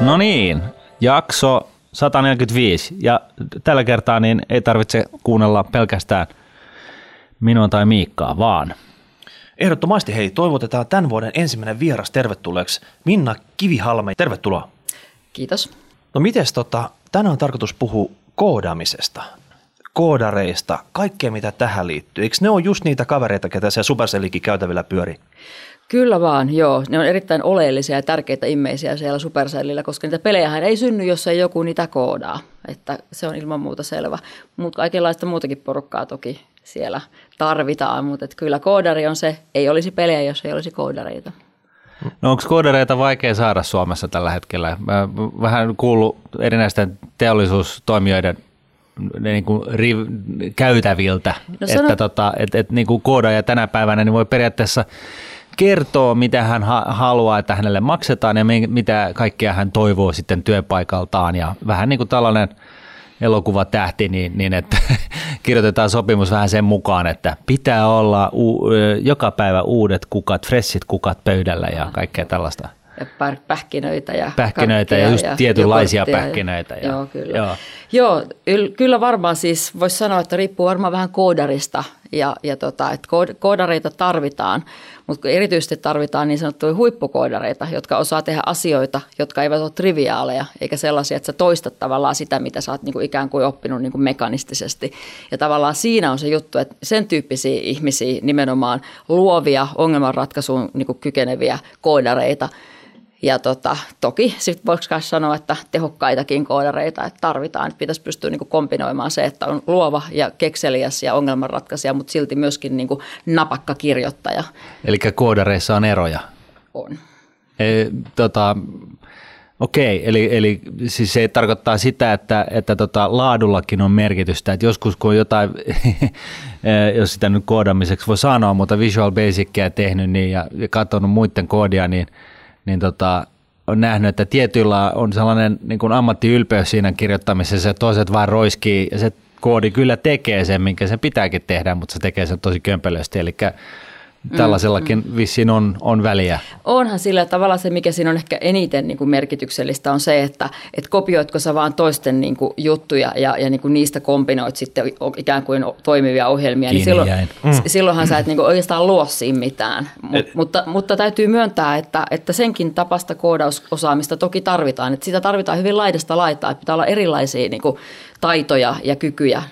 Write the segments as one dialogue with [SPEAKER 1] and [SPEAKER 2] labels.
[SPEAKER 1] No niin, jakso 145 ja tällä kertaa niin ei tarvitse kuunnella pelkästään minua tai Miikkaa, vaan
[SPEAKER 2] Ehdottomasti hei, toivotetaan tämän vuoden ensimmäinen vieras tervetulleeksi. Minna Kivihalme, tervetuloa.
[SPEAKER 3] Kiitos.
[SPEAKER 2] No mites tota, tänään on tarkoitus puhua koodaamisesta, koodareista, kaikkea mitä tähän liittyy. Eikö ne ole just niitä kavereita, ketä siellä Supercellikin käytävillä pyörii?
[SPEAKER 3] Kyllä vaan, joo. Ne on erittäin oleellisia ja tärkeitä immeisiä siellä Supercellillä, koska niitä pelejähän ei synny, jos ei joku niitä koodaa. Että se on ilman muuta selvä. Mutta kaikenlaista muutakin porukkaa toki siellä tarvitaan, mutta kyllä koodari on se, ei olisi pelejä, jos ei olisi koodareita.
[SPEAKER 1] No onko koodareita vaikea saada Suomessa tällä hetkellä? Mä vähän kuullut erinäisten teollisuustoimijoiden niin kuin riv, käytäviltä, no sano... että tota, et, et, niin kuin koodaaja tänä päivänä niin voi periaatteessa kertoa, mitä hän ha- haluaa, että hänelle maksetaan ja mitä kaikkea hän toivoo sitten työpaikaltaan ja vähän niin kuin tällainen – elokuvatähti, niin, niin että kirjoitetaan sopimus vähän sen mukaan, että pitää olla u- joka päivä uudet kukat, freshit kukat pöydällä ja kaikkea tällaista.
[SPEAKER 3] Ja pähkinöitä ja
[SPEAKER 1] Pähkinöitä ja just ja tietynlaisia pähkinöitä. Ja,
[SPEAKER 3] joo, kyllä. Joo. Joo, kyllä varmaan siis voisi sanoa, että riippuu varmaan vähän koodarista ja, ja tota, että koodareita tarvitaan, mutta erityisesti tarvitaan niin sanottuja huippukoodareita, jotka osaa tehdä asioita, jotka eivät ole triviaaleja, eikä sellaisia, että sä toistat tavallaan sitä, mitä sä oot niin kuin ikään kuin oppinut niin kuin mekanistisesti. Ja tavallaan siinä on se juttu, että sen tyyppisiä ihmisiä, nimenomaan luovia, ongelmanratkaisuun niin kuin kykeneviä koodareita – ja tota, toki sitten voiko sanoa, että tehokkaitakin koodareita että tarvitaan. Että pitäisi pystyä niin kombinoimaan se, että on luova ja kekseliäs ja ongelmanratkaisija, mutta silti myöskin niin napakka kirjoittaja.
[SPEAKER 1] Eli koodareissa on eroja?
[SPEAKER 3] On.
[SPEAKER 1] E, tota, Okei, eli, eli siis se tarkoittaa sitä, että, että tota, laadullakin on merkitystä, että joskus kun on jotain, jos sitä nyt koodamiseksi voi sanoa, mutta Visual Basicia tehnyt niin, ja, ja katsonut muiden koodia, niin – niin tota, on nähnyt, että tietyillä on sellainen niin kuin ammattiylpeys siinä kirjoittamisessa, että toiset vaan roiskii ja se koodi kyllä tekee sen, minkä se pitääkin tehdä, mutta se tekee sen tosi kömpelösti. Eli tällaisellakin mm, mm. vissiin on, on väliä.
[SPEAKER 3] Onhan sillä tavalla se, mikä siinä on ehkä eniten niin kuin merkityksellistä, on se, että et kopioitko sä vaan toisten niin kuin juttuja ja, ja niin kuin niistä kombinoit sitten ikään kuin toimivia ohjelmia, niin silloin, mm. silloinhan sä et niin kuin oikeastaan luo siinä mitään. Mut, et, mutta, mutta täytyy myöntää, että, että senkin tapasta koodausosaamista toki tarvitaan. Että sitä tarvitaan hyvin laidasta laitaa, että pitää olla erilaisia niin kuin taitoja ja kykyjä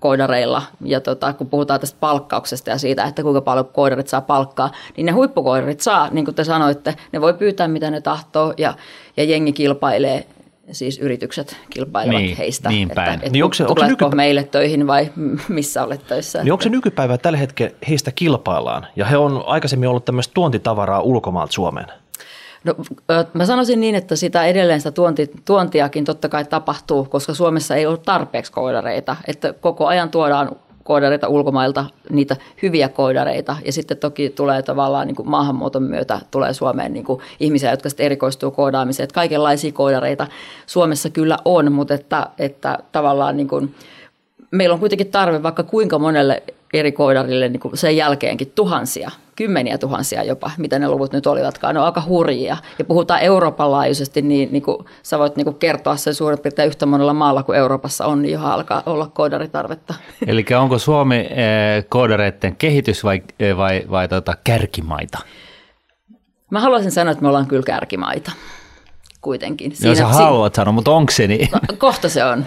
[SPEAKER 3] koodareilla. Ja tota, kun puhutaan tästä palkkauksesta ja siitä, että kuinka paljon koodarit saa palkkaa, niin ne huippukoodarit saa, niin kuin te sanoitte, ne voi pyytää mitä ne tahtoo ja, ja jengi kilpailee siis yritykset kilpailevat
[SPEAKER 1] niin,
[SPEAKER 3] heistä.
[SPEAKER 1] Niin päin.
[SPEAKER 3] Että, et niin onko se, onko se nykypä... meille töihin vai missä olet töissä?
[SPEAKER 2] Niin onko se nykypäivä tällä hetkellä heistä kilpaillaan ja he on aikaisemmin ollut tämmöistä tuontitavaraa ulkomaalta Suomeen?
[SPEAKER 3] No, mä sanoisin niin, että sitä edelleen sitä tuonti, tuontiakin totta kai tapahtuu, koska Suomessa ei ole tarpeeksi koodareita. Että koko ajan tuodaan koodareita ulkomailta, niitä hyviä koodareita. Ja sitten toki tulee tavallaan niin kuin maahanmuuton myötä tulee Suomeen niin kuin ihmisiä, jotka sitten erikoistuu koodaamiseen. Että kaikenlaisia koodareita Suomessa kyllä on, mutta että, että tavallaan niin kuin, meillä on kuitenkin tarve vaikka kuinka monelle eri koodarille niin kuin sen jälkeenkin tuhansia, kymmeniä tuhansia jopa, mitä ne luvut nyt olivatkaan. Ne on aika hurjia. Ja puhutaan Euroopan laajuisesti, niin, niin kuin sä voit niin kuin kertoa sen suurin piirtein yhtä monella maalla kuin Euroopassa on, niin johon alkaa olla koodaritarvetta.
[SPEAKER 1] Eli onko Suomi eh, koodareiden kehitys vai, eh, vai, vai tota, kärkimaita?
[SPEAKER 3] Mä haluaisin sanoa, että me ollaan kyllä kärkimaita kuitenkin.
[SPEAKER 1] Siinä, Joo, sä haluat sanoa, mutta onko se niin?
[SPEAKER 3] No, kohta se on.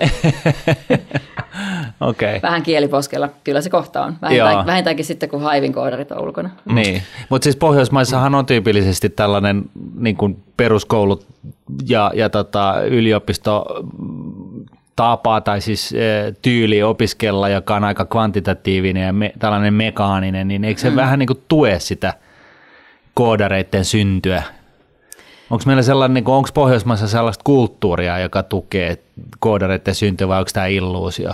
[SPEAKER 1] okay.
[SPEAKER 3] Vähän kieliposkella, kyllä se kohta on. Vähintään, vähintäänkin sitten, kun haivin koodarit on ulkona.
[SPEAKER 1] Niin, mutta siis Pohjoismaissahan on tyypillisesti tällainen niin kuin peruskoulu ja, ja tota, yliopisto tapa tai siis e, tyyli opiskella, joka on aika kvantitatiivinen ja me, tällainen mekaaninen, niin eikö se mm. vähän niin kuin tue sitä koodareiden syntyä Onko meillä sellainen, niin onko Pohjoismaissa sellaista kulttuuria, joka tukee koodareiden syntyä vai onko tämä illuusio?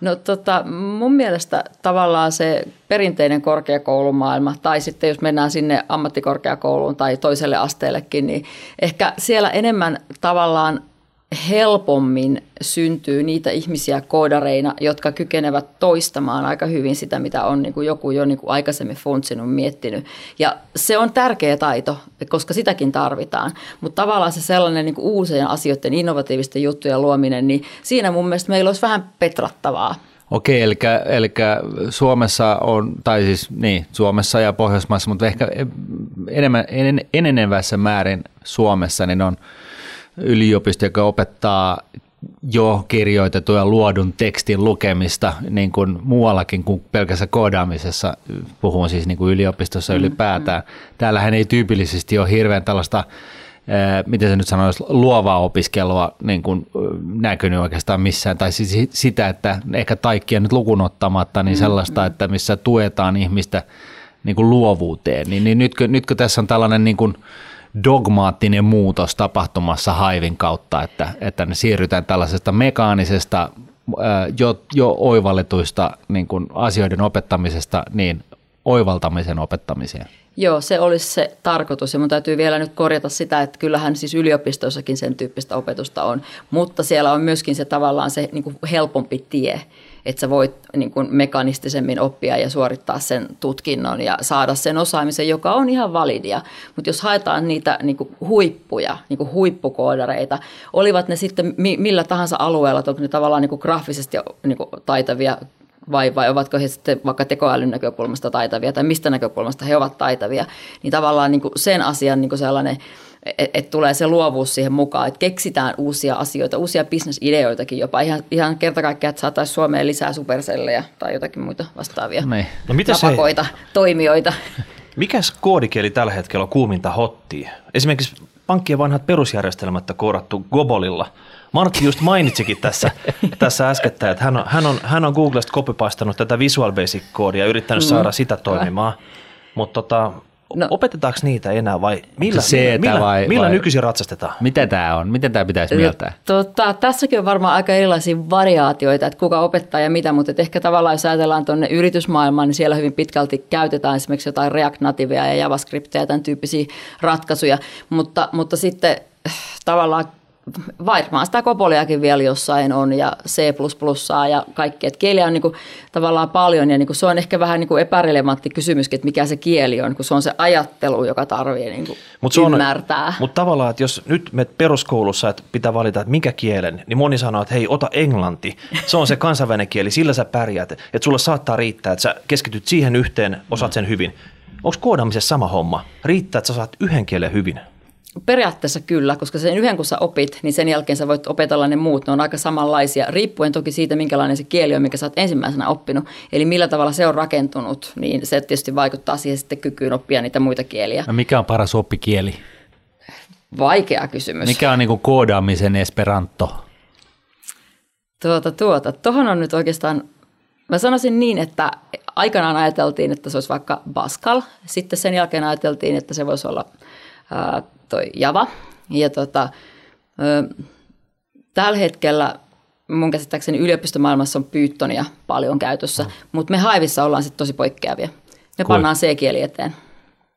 [SPEAKER 3] No tota, mun mielestä tavallaan se perinteinen korkeakoulumaailma, tai sitten jos mennään sinne ammattikorkeakouluun tai toiselle asteellekin, niin ehkä siellä enemmän tavallaan helpommin syntyy niitä ihmisiä koodareina, jotka kykenevät toistamaan aika hyvin sitä, mitä on niin kuin joku jo niin kuin aikaisemmin funtsinut, miettinyt. Ja se on tärkeä taito, koska sitäkin tarvitaan. Mutta tavallaan se sellainen niin kuin uusien asioiden, innovatiivisten juttujen luominen, niin siinä mun mielestä meillä olisi vähän petrattavaa.
[SPEAKER 1] Okei, eli, eli Suomessa on, tai siis niin, Suomessa ja Pohjoismaissa, mutta ehkä enemmän, en, enenevässä määrin Suomessa, niin on yliopisto, joka opettaa jo kirjoitetun ja luodun tekstin lukemista niin kuin muuallakin kuin pelkässä koodaamisessa, puhun siis niin kuin yliopistossa mm, ylipäätään. Mm. Täällähän ei tyypillisesti ole hirveän tällaista miten se nyt sanoisi, luovaa opiskelua niin kuin näkynyt oikeastaan missään, tai siis sitä, että ehkä taikkia nyt lukunottamatta, niin mm, sellaista, mm. että missä tuetaan ihmistä niin kuin luovuuteen, niin, niin nytkö, nytkö tässä on tällainen niin kuin dogmaattinen muutos tapahtumassa haivin kautta, että, että ne siirrytään tällaisesta mekaanisesta, jo, jo oivalletuista niin kuin asioiden opettamisesta niin oivaltamisen opettamiseen.
[SPEAKER 3] Joo, se olisi se tarkoitus. Ja mun täytyy vielä nyt korjata sitä, että kyllähän siis yliopistoissakin sen tyyppistä opetusta on, mutta siellä on myöskin se tavallaan se niin kuin helpompi tie, että sä voit niin kuin mekanistisemmin oppia ja suorittaa sen tutkinnon ja saada sen osaamisen, joka on ihan validia. Mutta jos haetaan niitä niin kuin huippuja, niin kuin huippukoodareita, olivat ne sitten millä tahansa alueella, onko ne tavallaan niin kuin graafisesti niin kuin taitavia vai, vai ovatko he sitten vaikka tekoälyn näkökulmasta taitavia tai mistä näkökulmasta he ovat taitavia, niin tavallaan niin kuin sen asian niin kuin sellainen, että et tulee se luovuus siihen mukaan, että keksitään uusia asioita, uusia bisnesideoitakin jopa ihan, ihan kerta kaikkiaan, että saataisiin Suomeen lisää supersellejä tai jotakin muita vastaavia
[SPEAKER 2] niin. no, mitä
[SPEAKER 3] napakoita,
[SPEAKER 2] se...
[SPEAKER 3] toimijoita.
[SPEAKER 2] Mikäs koodikieli tällä hetkellä on kuuminta hottia? Esimerkiksi pankkien vanhat perusjärjestelmät on koodattu Gobolilla – Martti just mainitsikin tässä, tässä äskettäin, että hän on, hän on, hän on Googlesta copypastanut tätä Visual Basic-koodia ja yrittänyt mm. saada sitä toimimaan. Mutta tota, No, Opetetaanko niitä enää vai millä,
[SPEAKER 1] se,
[SPEAKER 2] millä,
[SPEAKER 1] vai,
[SPEAKER 2] millä
[SPEAKER 1] vai,
[SPEAKER 2] nykyisin ratsastetaan?
[SPEAKER 1] Mitä tämä on? Miten tämä pitäisi mieltää?
[SPEAKER 3] Tota, tässäkin on varmaan aika erilaisia variaatioita, että kuka opettaa ja mitä, mutta ehkä tavallaan jos ajatellaan tuonne yritysmaailmaan, niin siellä hyvin pitkälti käytetään esimerkiksi jotain React Nativea ja JavaScriptia ja tämän tyyppisiä ratkaisuja, mutta, mutta sitten äh, tavallaan varmaan sitä Kopoliakin vielä jossain on ja C++ ja kaikki. Että kieliä on niin kuin tavallaan paljon ja niin kuin se on ehkä vähän niin kuin epärelevantti kysymys, että mikä se kieli on, kun se on se ajattelu, joka tarvii niin kuin mut ymmärtää.
[SPEAKER 2] Mutta tavallaan, että jos nyt me peruskoulussa että pitää valita, että mikä kielen, niin moni sanoo, että hei, ota englanti. Se on se kansainvälinen kieli, sillä sä pärjäät. Että sulla saattaa riittää, että sä keskityt siihen yhteen, osaat sen hyvin. Onko koodaamisessa sama homma? Riittää, että sä saat yhden kielen hyvin?
[SPEAKER 3] Periaatteessa kyllä, koska sen yhden kun sä opit, niin sen jälkeen sä voit opetella ne muut. Ne on aika samanlaisia, riippuen toki siitä, minkälainen se kieli on, mikä sä oot ensimmäisenä oppinut. Eli millä tavalla se on rakentunut, niin se tietysti vaikuttaa siihen sitten kykyyn oppia niitä muita kieliä.
[SPEAKER 1] Ja mikä on paras oppikieli?
[SPEAKER 3] Vaikea kysymys.
[SPEAKER 1] Mikä on niin koodaamisen esperanto?
[SPEAKER 3] Tuota, tuota. Tuohon on nyt oikeastaan, mä sanoisin niin, että aikanaan ajateltiin, että se olisi vaikka Pascal. Sitten sen jälkeen ajateltiin, että se voisi olla toi Java. Ja tota, tällä hetkellä mun käsittääkseni yliopistomaailmassa on Pythonia paljon käytössä, mm. mutta me Haivissa ollaan sitten tosi poikkeavia. Me Kui? pannaan C-kieli eteen.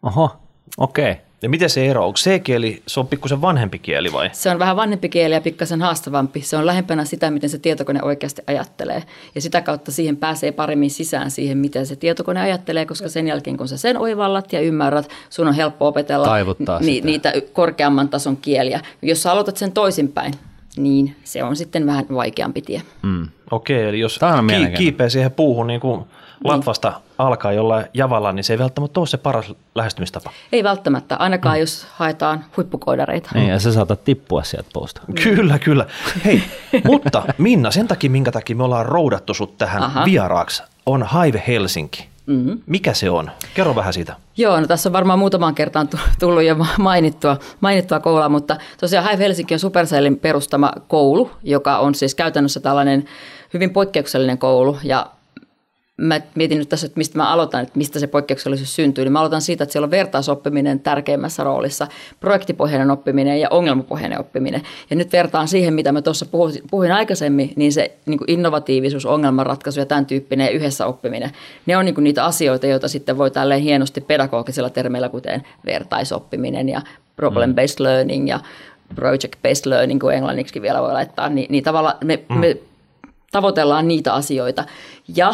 [SPEAKER 1] Oho, okei. Okay.
[SPEAKER 2] Ja miten se ero? Onko C-kieli, se on pikkusen vanhempi kieli vai?
[SPEAKER 3] Se on vähän vanhempi kieli ja pikkasen haastavampi. Se on lähempänä sitä, miten se tietokone oikeasti ajattelee. Ja sitä kautta siihen pääsee paremmin sisään siihen, miten se tietokone ajattelee, koska sen jälkeen kun sä sen oivallat ja ymmärrät, sun on helppo opetella ni- niitä korkeamman tason kieliä. Jos sä aloitat sen toisinpäin, niin se on sitten vähän vaikeampi tie. Mm.
[SPEAKER 2] Okei, eli jos ki- kiipeä siihen puuhun niin kuin Latvasta niin. alkaa jollain javalla, niin se ei välttämättä ole se paras lähestymistapa.
[SPEAKER 3] Ei välttämättä, ainakaan mm. jos haetaan huippukoodareita.
[SPEAKER 1] Niin, ja sä saatat tippua sieltä puusta.
[SPEAKER 2] Kyllä, kyllä. Hei, mutta Minna, sen takia, minkä takia me ollaan roudattu sut tähän Aha. vieraaksi, on Hive Helsinki. Mm-hmm. Mikä se on? Kerro vähän siitä.
[SPEAKER 3] Joo, no tässä on varmaan muutamaan kertaan tullut jo mainittua, mainittua koulua, mutta tosiaan Hive Helsinki on Supercellin perustama koulu, joka on siis käytännössä tällainen hyvin poikkeuksellinen koulu ja mä mietin nyt tässä, että mistä mä aloitan, että mistä se poikkeuksellisuus syntyy. Niin mä aloitan siitä, että siellä on vertaisoppiminen tärkeimmässä roolissa, projektipohjainen oppiminen ja ongelmapohjainen oppiminen. Ja nyt vertaan siihen, mitä mä tuossa puhuin, puhuin aikaisemmin, niin se niin kuin innovatiivisuus, ongelmanratkaisu ja tämän tyyppinen yhdessä oppiminen. Ne on niin kuin niitä asioita, joita sitten voi tälleen hienosti pedagogisella termeillä, kuten vertaisoppiminen ja problem-based learning ja project-based learning, kuin englanniksi vielä voi laittaa, niin, niin tavallaan me, mm. me tavoitellaan niitä asioita. Ja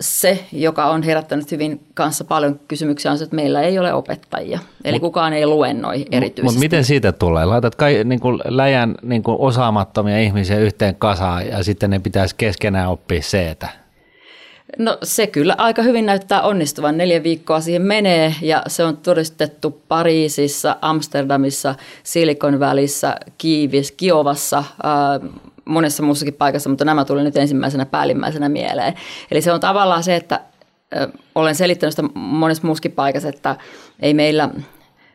[SPEAKER 3] se, joka on herättänyt hyvin kanssa paljon kysymyksiä, on se, että meillä ei ole opettajia. Eli mut, kukaan ei luennoi erityisesti.
[SPEAKER 1] Mutta miten siitä tulee? Laitat kai, niin kuin läjän niin kuin osaamattomia ihmisiä yhteen kasaan ja sitten ne pitäisi keskenään oppia se, että
[SPEAKER 3] No se kyllä aika hyvin näyttää onnistuvan. Neljä viikkoa siihen menee ja se on todistettu Pariisissa, Amsterdamissa, Silikon välissä, Kiivis, Kiovassa, äh, monessa muussakin paikassa, mutta nämä tuli nyt ensimmäisenä päällimmäisenä mieleen. Eli se on tavallaan se, että olen selittänyt sitä monessa muussakin paikassa, että ei meillä –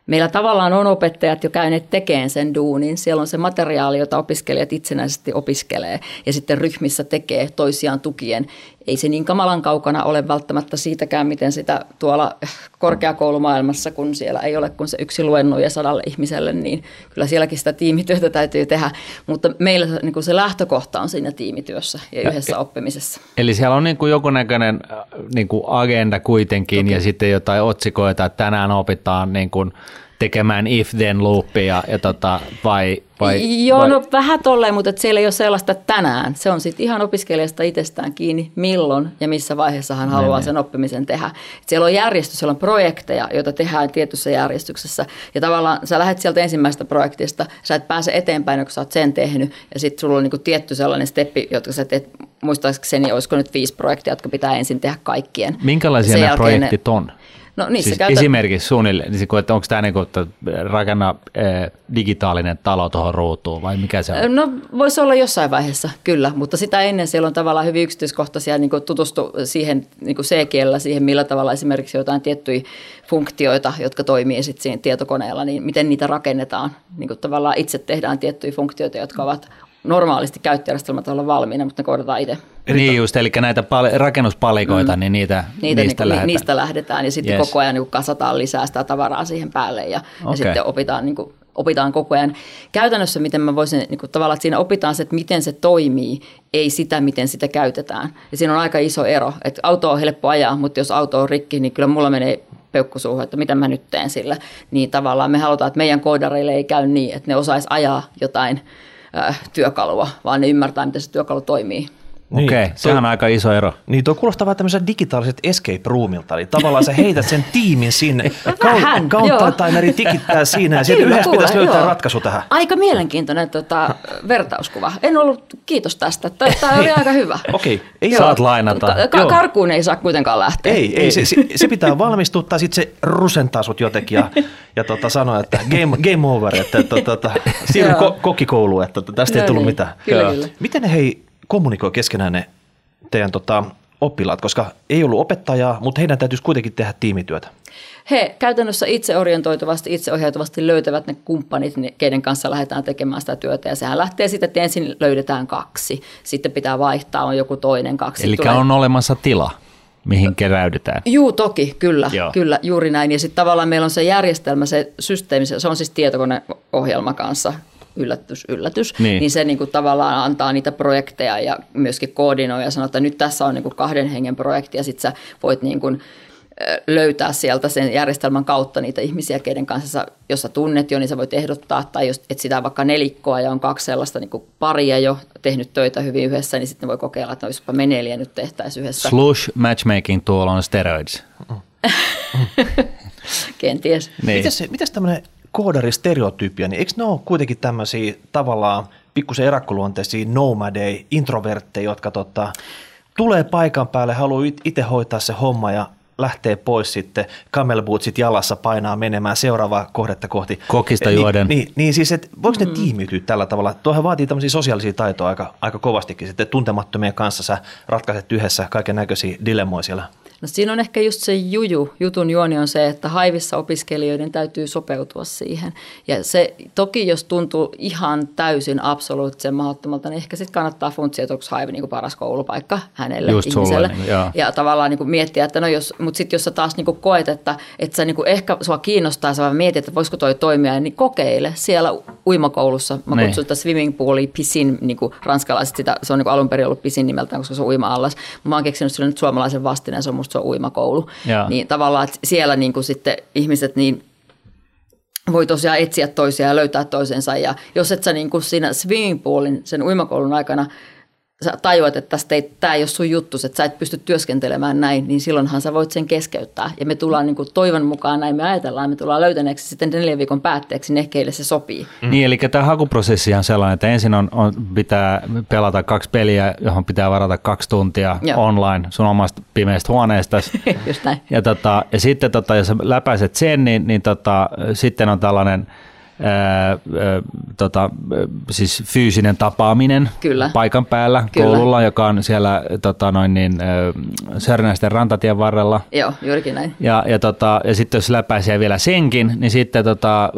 [SPEAKER 3] Meillä tavallaan on opettajat jo käyneet tekemään sen duunin. Siellä on se materiaali, jota opiskelijat itsenäisesti opiskelee ja sitten ryhmissä tekee toisiaan tukien. Ei se niin kamalan kaukana ole välttämättä siitäkään, miten sitä tuolla korkeakoulumaailmassa, kun siellä ei ole kuin se yksi luennoja sadalle ihmiselle, niin kyllä sielläkin sitä tiimityötä täytyy tehdä. Mutta meillä niin kuin se lähtökohta on siinä tiimityössä ja yhdessä oppimisessa.
[SPEAKER 1] Eli siellä on niin kuin jonkunnäköinen äh, niin kuin agenda kuitenkin Toki. ja sitten jotain otsikoita, että tänään opitaan niin kuin – tekemään if-then loopia ja tota, vai, vai,
[SPEAKER 3] Joo,
[SPEAKER 1] vai?
[SPEAKER 3] no vähän tolleen, mutta siellä ei ole sellaista tänään. Se on sitten ihan opiskelijasta itsestään kiinni, milloin ja missä vaiheessa hän haluaa ne, sen oppimisen tehdä. Et siellä on järjestys, siellä on projekteja, joita tehdään tietyssä järjestyksessä. Ja tavallaan sä lähdet sieltä ensimmäisestä projektista, sä et pääse eteenpäin, kun sä oot sen tehnyt. Ja sitten sulla on niinku tietty sellainen steppi, jotka sä teet, muistaakseni olisiko nyt viisi projektia, jotka pitää ensin tehdä kaikkien.
[SPEAKER 1] Minkälaisia nämä projektit ne, on?
[SPEAKER 3] No, niissä
[SPEAKER 1] siis
[SPEAKER 3] käytä...
[SPEAKER 1] Esimerkiksi suunnilleen, niin että onko tämä niin kuin, että rakenna eh, digitaalinen talo tuohon ruutuun vai mikä se on?
[SPEAKER 3] No voisi olla jossain vaiheessa, kyllä, mutta sitä ennen siellä on tavallaan hyvin yksityiskohtaisia niin kuin tutustu siihen niin kuin C-kielellä, siihen millä tavalla esimerkiksi jotain tiettyjä funktioita, jotka toimii sitten siinä tietokoneella, niin miten niitä rakennetaan. Niin kuin tavallaan itse tehdään tiettyjä funktioita, jotka ovat normaalisti käyttöjärjestelmät olla valmiina, mutta ne koodataan itse.
[SPEAKER 1] Niin just, eli näitä pal- rakennuspalikoita, mm. niin niitä,
[SPEAKER 3] niitä
[SPEAKER 1] niistä,
[SPEAKER 3] niin,
[SPEAKER 1] lähdetään.
[SPEAKER 3] niistä lähdetään. Ja sitten yes. koko ajan niin kasataan lisää sitä tavaraa siihen päälle ja, okay. ja sitten opitaan, niin kuin, opitaan koko ajan. Käytännössä, miten mä voisin, niin kuin, tavallaan, että siinä opitaan se, että miten se toimii, ei sitä, miten sitä käytetään. Ja siinä on aika iso ero, että auto on helppo ajaa, mutta jos auto on rikki, niin kyllä mulla menee peukkusuuhun, että mitä mä nyt teen sillä. Niin tavallaan me halutaan, että meidän koodareille ei käy niin, että ne osaisi ajaa jotain – työkalua, vaan ne ymmärtää, miten se työkalu toimii.
[SPEAKER 1] Niin, Okei, okay, sehän on aika iso ero.
[SPEAKER 2] Niin, tuo kuulostaa vähän tämmöiseltä digitaaliset escape roomilta, eli tavallaan sä heität sen tiimin sinne,
[SPEAKER 3] Vähän,
[SPEAKER 2] Counter-timeri tikittää siinä, ja sitten yhdessä pitäisi löytää joo. ratkaisu tähän.
[SPEAKER 3] Aika mielenkiintoinen tota, vertauskuva. En ollut, kiitos tästä, tämä oli aika hyvä.
[SPEAKER 2] Okei. Okay,
[SPEAKER 1] ei Saat lainata.
[SPEAKER 3] Ka- karkuun ei saa kuitenkaan lähteä.
[SPEAKER 2] Ei, ei se, se, pitää valmistuttaa, sitten se rusentaa sut jotenkin ja, ja tota, sanoa, että game, game over, että tota, siirry ko- kokikouluun, että tästä no ei tullut niin, mitään.
[SPEAKER 3] Kyllä, kyllä.
[SPEAKER 2] Miten hei kommunikoi keskenään ne teidän tota, oppilaat, koska ei ollut opettajaa, mutta heidän täytyisi kuitenkin tehdä tiimityötä?
[SPEAKER 3] He käytännössä itseorientoituvasti, itseohjautuvasti löytävät ne kumppanit, keiden kanssa lähdetään tekemään sitä työtä. Ja sehän lähtee siitä, että ensin löydetään kaksi, sitten pitää vaihtaa, on joku toinen kaksi.
[SPEAKER 1] Eli tulee. on olemassa tila mihin keräydytään.
[SPEAKER 3] Juu, toki, kyllä, Joo. kyllä, juuri näin. Ja sitten tavallaan meillä on se järjestelmä, se systeemi, se on siis tietokoneohjelma kanssa, yllätys, yllätys, niin, niin se niin kuin tavallaan antaa niitä projekteja ja myöskin koordinoi ja sanoo, että nyt tässä on niin kuin kahden hengen projekti ja sitten sä voit niin kuin löytää sieltä sen järjestelmän kautta niitä ihmisiä, keiden kanssa jos sä tunnet jo, niin sä voit ehdottaa, tai jos etsitään vaikka nelikkoa ja on kaksi sellaista niin kuin paria jo tehnyt töitä hyvin yhdessä, niin sitten voi kokeilla, että olisipa me neljä nyt tehtäisiin yhdessä.
[SPEAKER 1] Slush matchmaking tuolla on steroids.
[SPEAKER 3] Kenties.
[SPEAKER 2] Niin. Mitäs, mitäs tämmöinen koodaristereotypia, niin eikö ne ole kuitenkin tämmöisiä tavallaan pikkusen erakkoluonteisia nomadeja, introvertteja, jotka tota, tulee paikan päälle, haluaa itse hoitaa se homma ja lähtee pois sitten kamelbootsit jalassa painaa menemään seuraavaa kohdetta kohti.
[SPEAKER 1] Kokista niin, juoden.
[SPEAKER 2] Niin, niin, niin siis, että voiko ne mm. tiimiytyä tällä tavalla? Tuohan vaatii tämmöisiä sosiaalisia taitoja aika, aika kovastikin. Sitten tuntemattomien kanssa sä ratkaiset yhdessä kaiken näköisiä dilemmoja siellä
[SPEAKER 3] No siinä on ehkä just se juju, jutun juoni on se, että haivissa opiskelijoiden täytyy sopeutua siihen. Ja se toki, jos tuntuu ihan täysin absoluuttisen mahdottomalta, niin ehkä sitten kannattaa funtsia, että onko haivi niin paras koulupaikka hänelle just ihmiselle. Sulle, ja tavallaan niin kuin miettiä, että no jos, mutta sitten jos sä taas niin kuin koet, että, että sä niin kuin ehkä sua kiinnostaa, sä vaan mietit, että voisiko toi toimia, niin kokeile siellä uimakoulussa. Mä niin. kutsun sitä swimming poolia pisin, niin kuin ranskalaiset sitä, se on niin kuin alun perin ollut pisin nimeltään, koska se on uima-allas. Mä oon keksinyt sille nyt suomalaisen vastineen, se on musta se on uimakoulu. Ja. Niin tavallaan, että siellä niin kuin sitten ihmiset niin voi tosiaan etsiä toisia ja löytää toisensa. Ja jos et sä niin kuin siinä swimming poolin, sen uimakoulun aikana sä tajuat, että tästä ei, tämä ei ole sun juttu, että sä et pysty työskentelemään näin, niin silloinhan sä voit sen keskeyttää. Ja me tullaan niin kuin toivon mukaan, näin me ajatellaan, me tullaan löytäneeksi sitten neljän viikon päätteeksi ne, keille se sopii.
[SPEAKER 1] Mm. Niin, eli tämä hakuprosessi on sellainen, että ensin on, on, pitää pelata kaksi peliä, johon pitää varata kaksi tuntia Joo. online sun omasta pimeästä huoneesta.
[SPEAKER 3] Just näin.
[SPEAKER 1] Ja, tota, ja sitten tota, jos sä läpäiset sen, niin, niin tota, sitten on tällainen – ää, tota, siis fyysinen tapaaminen
[SPEAKER 3] Kyllä.
[SPEAKER 1] paikan päällä Kyllä. koululla, joka on siellä tota, noin niin, Sörnäisten rantatien varrella.
[SPEAKER 3] Joo, juurikin näin.
[SPEAKER 1] Ja, ja, tota, ja sitten jos läpäisee vielä senkin, niin sitten tota,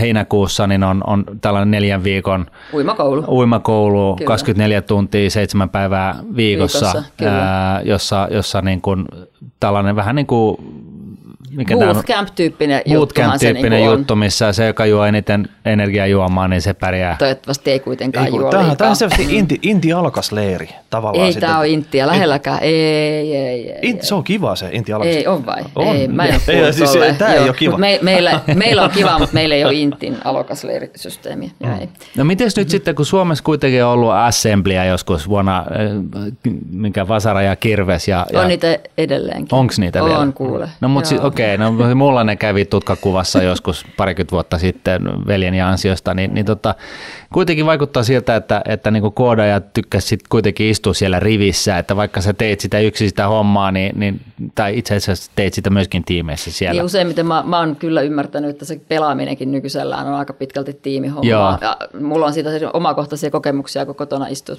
[SPEAKER 1] heinäkuussa niin on, on tällainen neljän viikon
[SPEAKER 3] uimakoulu,
[SPEAKER 1] uimakoulu 24 tuntia, seitsemän päivää viikossa, viikossa ää, jossa, jossa niin kuin, tällainen vähän niin kuin
[SPEAKER 3] mikä Bootcamp-tyyppinen juttu.
[SPEAKER 1] Bootcamp-tyyppinen niin juttu, missä se, joka juo eniten energiajuomaa, niin se pärjää.
[SPEAKER 3] Toivottavasti ei kuitenkaan ei, juo
[SPEAKER 2] tämä, liikaa. Tämä on selvästi inti, inti alkasleiri tavallaan.
[SPEAKER 3] Ei sitten. tämä ole intiä lähelläkään. Ei, ei, ei, ei,
[SPEAKER 2] Inti, Se on kiva se inti alkas.
[SPEAKER 3] Ei, on vai? On. Ei, mä en ole
[SPEAKER 2] ei, siis, Tämä ei ole kiva.
[SPEAKER 3] Me, meillä, meillä on kiva, mutta meillä ei ole intin alokasleirisysteemiä. Mm.
[SPEAKER 1] No miten nyt sitten, kun Suomessa kuitenkin on ollut assemblyä joskus vuonna, mikä Vasara ja Kirves. Ja,
[SPEAKER 3] ja... On niitä edelleenkin.
[SPEAKER 1] Onko niitä
[SPEAKER 3] on,
[SPEAKER 1] vielä?
[SPEAKER 3] On kuule.
[SPEAKER 1] No mutta siis, okei, okei, no mulla ne kävi tutkakuvassa joskus parikymmentä vuotta sitten veljeni ansiosta, niin, niin tota, kuitenkin vaikuttaa siltä, että, että niin koodaja tykkäsi sit kuitenkin istua siellä rivissä, että vaikka sä teit sitä yksin sitä hommaa, niin, niin tai itse asiassa teit sitä myöskin tiimeissä siellä.
[SPEAKER 3] Niin useimmiten mä, mä oon kyllä ymmärtänyt, että se pelaaminenkin nykyisellään on aika pitkälti tiimihommaa. Joo. Ja mulla on siitä omakohtaisia kokemuksia, kun kotona istuu 16-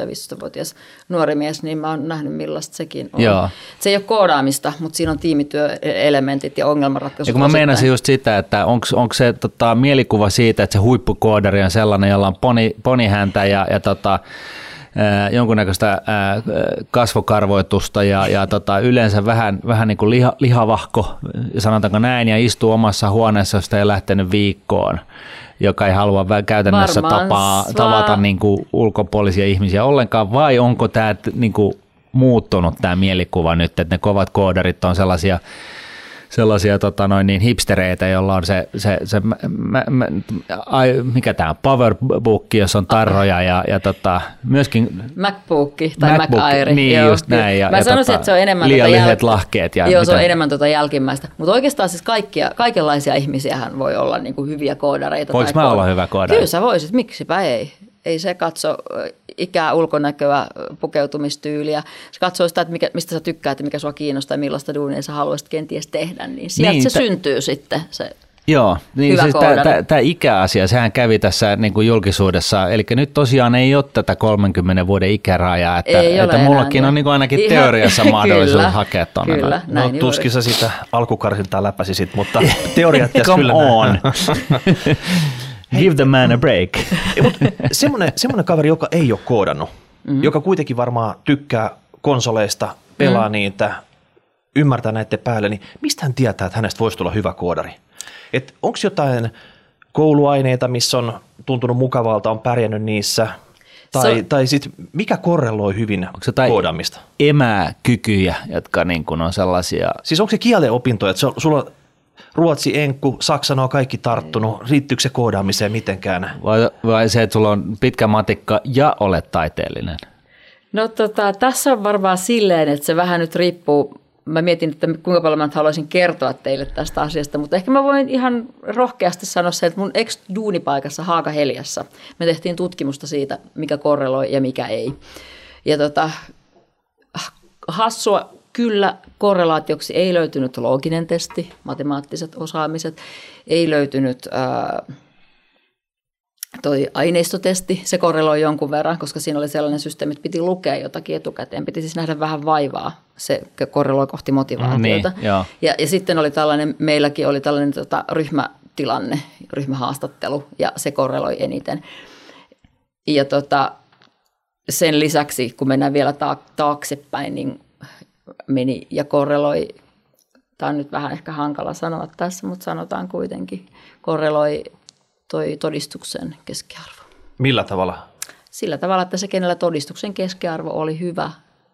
[SPEAKER 3] ja 15-vuotias nuori mies, niin mä oon nähnyt millaista sekin on. Joo. Se ei ole koodaamista, mutta siinä on tiimityöelementit ja ongelmanratkaisut. Ja
[SPEAKER 1] kun mä meinasin just sitä, että onko se tota, mielikuva siitä, että se huippukoodari on sellainen, jolla on poni, ponihäntä ja, ja tota, jonkunnäköistä kasvokarvoitusta ja, ja tota, yleensä vähän, vähän niin kuin liha, lihavahko, sanotaanko näin, ja istuu omassa huoneessa, josta ei lähtenyt viikkoon joka ei halua käytännössä tapaa, tavata niin kuin ulkopuolisia ihmisiä ollenkaan, vai onko tämä niin kuin muuttunut tämä mielikuva nyt, että ne kovat koodarit on sellaisia sellaisia tota noin, niin hipstereitä, jolla on se, se, se mä, mä, ai, mikä tämä Powerbook, jossa on tarroja ja, ja tota, myöskin
[SPEAKER 3] MacBook tai MacBook, Mac Air.
[SPEAKER 1] Niin, joo, just näin. Ja,
[SPEAKER 3] mä
[SPEAKER 1] ja
[SPEAKER 3] sanoisin, tota, että se on enemmän
[SPEAKER 1] liian tota lyhyet jäl... lahkeet. Ja
[SPEAKER 3] joo, mitä? se on enemmän tota jälkimmäistä. Mutta oikeastaan siis kaikkia, kaikenlaisia ihmisiähän voi olla niin kuin hyviä koodareita.
[SPEAKER 1] Voinko mä kood... olla hyvä koodari?
[SPEAKER 3] Kyllä sä voisit, miksipä ei. Ei se katso ikää, ulkonäköä, pukeutumistyyliä. Se katsoo sitä, että mikä, mistä sä tykkäät ja mikä sua kiinnostaa ja millaista duunia sä haluaisit kenties tehdä. Niin sieltä niin, se t- syntyy sitten se
[SPEAKER 1] Joo, niin siis tämä ikäasia, sehän kävi tässä niin kuin julkisuudessa, eli nyt tosiaan ei ole tätä 30 vuoden ikärajaa, että, ei että mullakin on niin kuin ainakin Ihan, teoriassa mahdollisuus kyllä, hakea tuonne.
[SPEAKER 3] Kyllä,
[SPEAKER 2] no, tuskin sä sitä alkukarsiltaa läpäsisit, mutta teoriat kyllä
[SPEAKER 1] on. Give the man a break.
[SPEAKER 2] semmoinen, semmoinen kaveri, joka ei ole koodannut, mm-hmm. joka kuitenkin varmaan tykkää konsoleista, pelaa mm-hmm. niitä, ymmärtää näiden päälle, niin mistä hän tietää, että hänestä voisi tulla hyvä koodari? Onko jotain kouluaineita, missä on tuntunut mukavalta, on pärjännyt niissä, tai, so, tai sit mikä korreloi hyvin onko se koodamista?
[SPEAKER 1] emäkykyjä, jotka niin on sellaisia...
[SPEAKER 2] Siis onko se kieleopintoja, että sulla ruotsi, enkku, saksa, ne on kaikki tarttunut. Riittyykö se koodaamiseen mitenkään?
[SPEAKER 1] Vai, vai se, että sulla on pitkä matikka ja olet taiteellinen?
[SPEAKER 3] No tota, tässä on varmaan silleen, että se vähän nyt riippuu. Mä mietin, että kuinka paljon mä haluaisin kertoa teille tästä asiasta, mutta ehkä mä voin ihan rohkeasti sanoa se, että mun ex-duunipaikassa Haaka Heliassa me tehtiin tutkimusta siitä, mikä korreloi ja mikä ei. Ja tota, hassua Kyllä korrelaatioksi ei löytynyt looginen testi, matemaattiset osaamiset, ei löytynyt ää, toi aineistotesti, se korreloi jonkun verran, koska siinä oli sellainen systeemi, että piti lukea jotakin etukäteen, piti siis nähdä vähän vaivaa, se korreloi kohti motivaatiota. niin, ja, ja sitten oli tällainen, meilläkin oli tällainen tota, ryhmätilanne, ryhmähaastattelu, ja se korreloi eniten. Ja tota, sen lisäksi, kun mennään vielä taaksepäin, niin meni ja korreloi, tämä on nyt vähän ehkä hankala sanoa tässä, mutta sanotaan kuitenkin, korreloi toi todistuksen keskiarvo.
[SPEAKER 2] Millä tavalla?
[SPEAKER 3] Sillä tavalla, että se, kenellä todistuksen keskiarvo oli hyvä,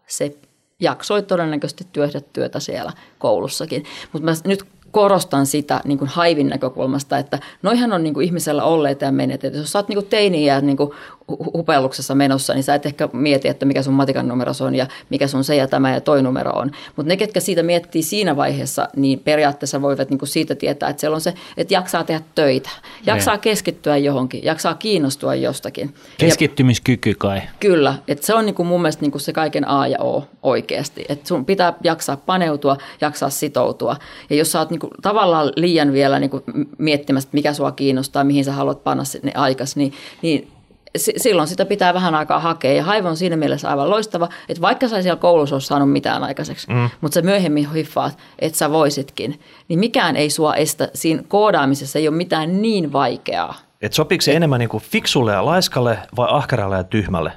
[SPEAKER 3] se jaksoi todennäköisesti työtä työtä siellä koulussakin. Mutta nyt korostan sitä niin kuin haivin näkökulmasta, että noihan on niin kuin ihmisellä olleet ja menetet. Jos sä oot niin kuin teini ja niin kuin hupelluksessa menossa, niin sä et ehkä mieti, että mikä sun matikan numero on ja mikä sun se ja tämä ja toi numero on. Mutta ne, ketkä siitä miettii siinä vaiheessa, niin periaatteessa voivat niin kuin siitä tietää, että siellä on se, että jaksaa tehdä töitä, jaksaa ne. keskittyä johonkin, jaksaa kiinnostua jostakin.
[SPEAKER 1] Keskittymiskyky kai.
[SPEAKER 3] Kyllä, että se on niin kuin mun mielestä niin kuin se kaiken A ja O oikeasti. Että sun pitää jaksaa paneutua, jaksaa sitoutua. Ja jos sä oot niin kuin tavallaan liian vielä niin kuin miettimässä, mikä sua kiinnostaa, mihin sä haluat panna ne aikas, niin, niin silloin sitä pitää vähän aikaa hakea. Ja Haivo on siinä mielessä aivan loistava, että vaikka sä siellä koulussa ole saanut mitään aikaiseksi, mm. mutta sä myöhemmin hiffaat, että sä voisitkin, niin mikään ei sua estä. Siinä koodaamisessa ei ole mitään niin vaikeaa.
[SPEAKER 2] Et sopiiko se enemmän niin kuin fiksulle ja laiskalle vai ahkeralle ja tyhmälle?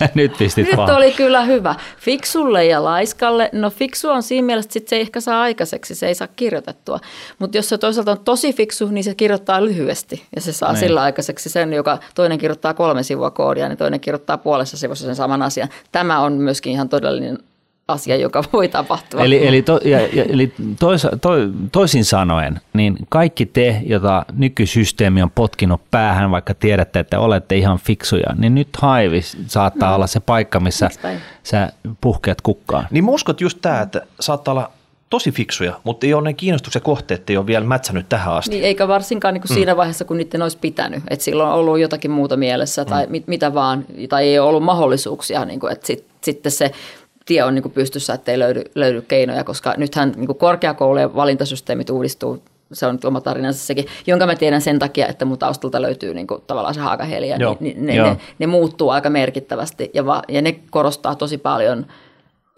[SPEAKER 1] Nyt pistit
[SPEAKER 3] Nyt vaan. oli kyllä hyvä. Fiksulle ja laiskalle, no fiksu on siinä mielessä, että sit se ei ehkä saa aikaiseksi, se ei saa kirjoitettua. Mutta jos se toisaalta on tosi fiksu, niin se kirjoittaa lyhyesti ja se saa niin. sillä aikaiseksi sen, joka toinen kirjoittaa kolme sivua koodia, niin toinen kirjoittaa puolessa sivussa sen saman asian. Tämä on myöskin ihan todellinen asia, joka voi tapahtua.
[SPEAKER 1] Eli, eli, to, ja, ja, eli tois, to, toisin sanoen, niin kaikki te, jota nykysysteemi on potkinut päähän, vaikka tiedätte, että olette ihan fiksuja, niin nyt haivis saattaa no. olla se paikka, missä sä puhkeat kukkaan.
[SPEAKER 2] Niin uskot just tämä, että saattaa olla tosi fiksuja, mutta ei ole ne kiinnostuksen kohteet ei ole vielä mätsänyt tähän asti.
[SPEAKER 3] Niin, eikä varsinkaan niin kuin mm. siinä vaiheessa, kun niiden olisi pitänyt. Että silloin on ollut jotakin muuta mielessä tai mm. mit, mitä vaan, tai ei ole ollut mahdollisuuksia. Niin kuin, että sit, sitten se tie on niin kuin pystyssä, ettei löydy, löydy keinoja, koska nythän niin kuin korkeakoulujen valintasysteemit uudistuu se on nyt oma tarinansa sekin, jonka mä tiedän sen takia, että mun taustalta löytyy niin kuin, tavallaan se haakaheliä, niin, niin ne, ne, ne, muuttuu aika merkittävästi ja, va, ja ne korostaa tosi paljon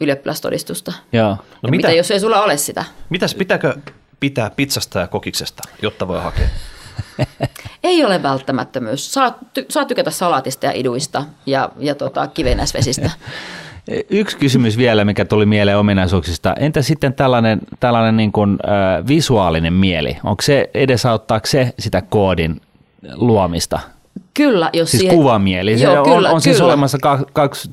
[SPEAKER 3] ylioppilastodistusta.
[SPEAKER 1] Joo.
[SPEAKER 3] No mitä, mitä, jos ei sulla ole sitä?
[SPEAKER 2] Mitäs pitääkö pitää pizzasta ja kokiksesta, jotta voi hakea?
[SPEAKER 3] Ei ole välttämättömyys. Saa, ty, saa tykätä salaatista ja iduista ja, ja tota, kivenäsvesistä.
[SPEAKER 1] Yksi kysymys vielä, mikä tuli mieleen ominaisuuksista. Entä sitten tällainen, tällainen niin kuin, äh, visuaalinen mieli? Onko se, edesauttaako se sitä koodin luomista?
[SPEAKER 3] Kyllä, jos
[SPEAKER 1] siis siihen... kuvamieli. Joo, on, kyllä, on siis kyllä. olemassa kaksi, kaksi,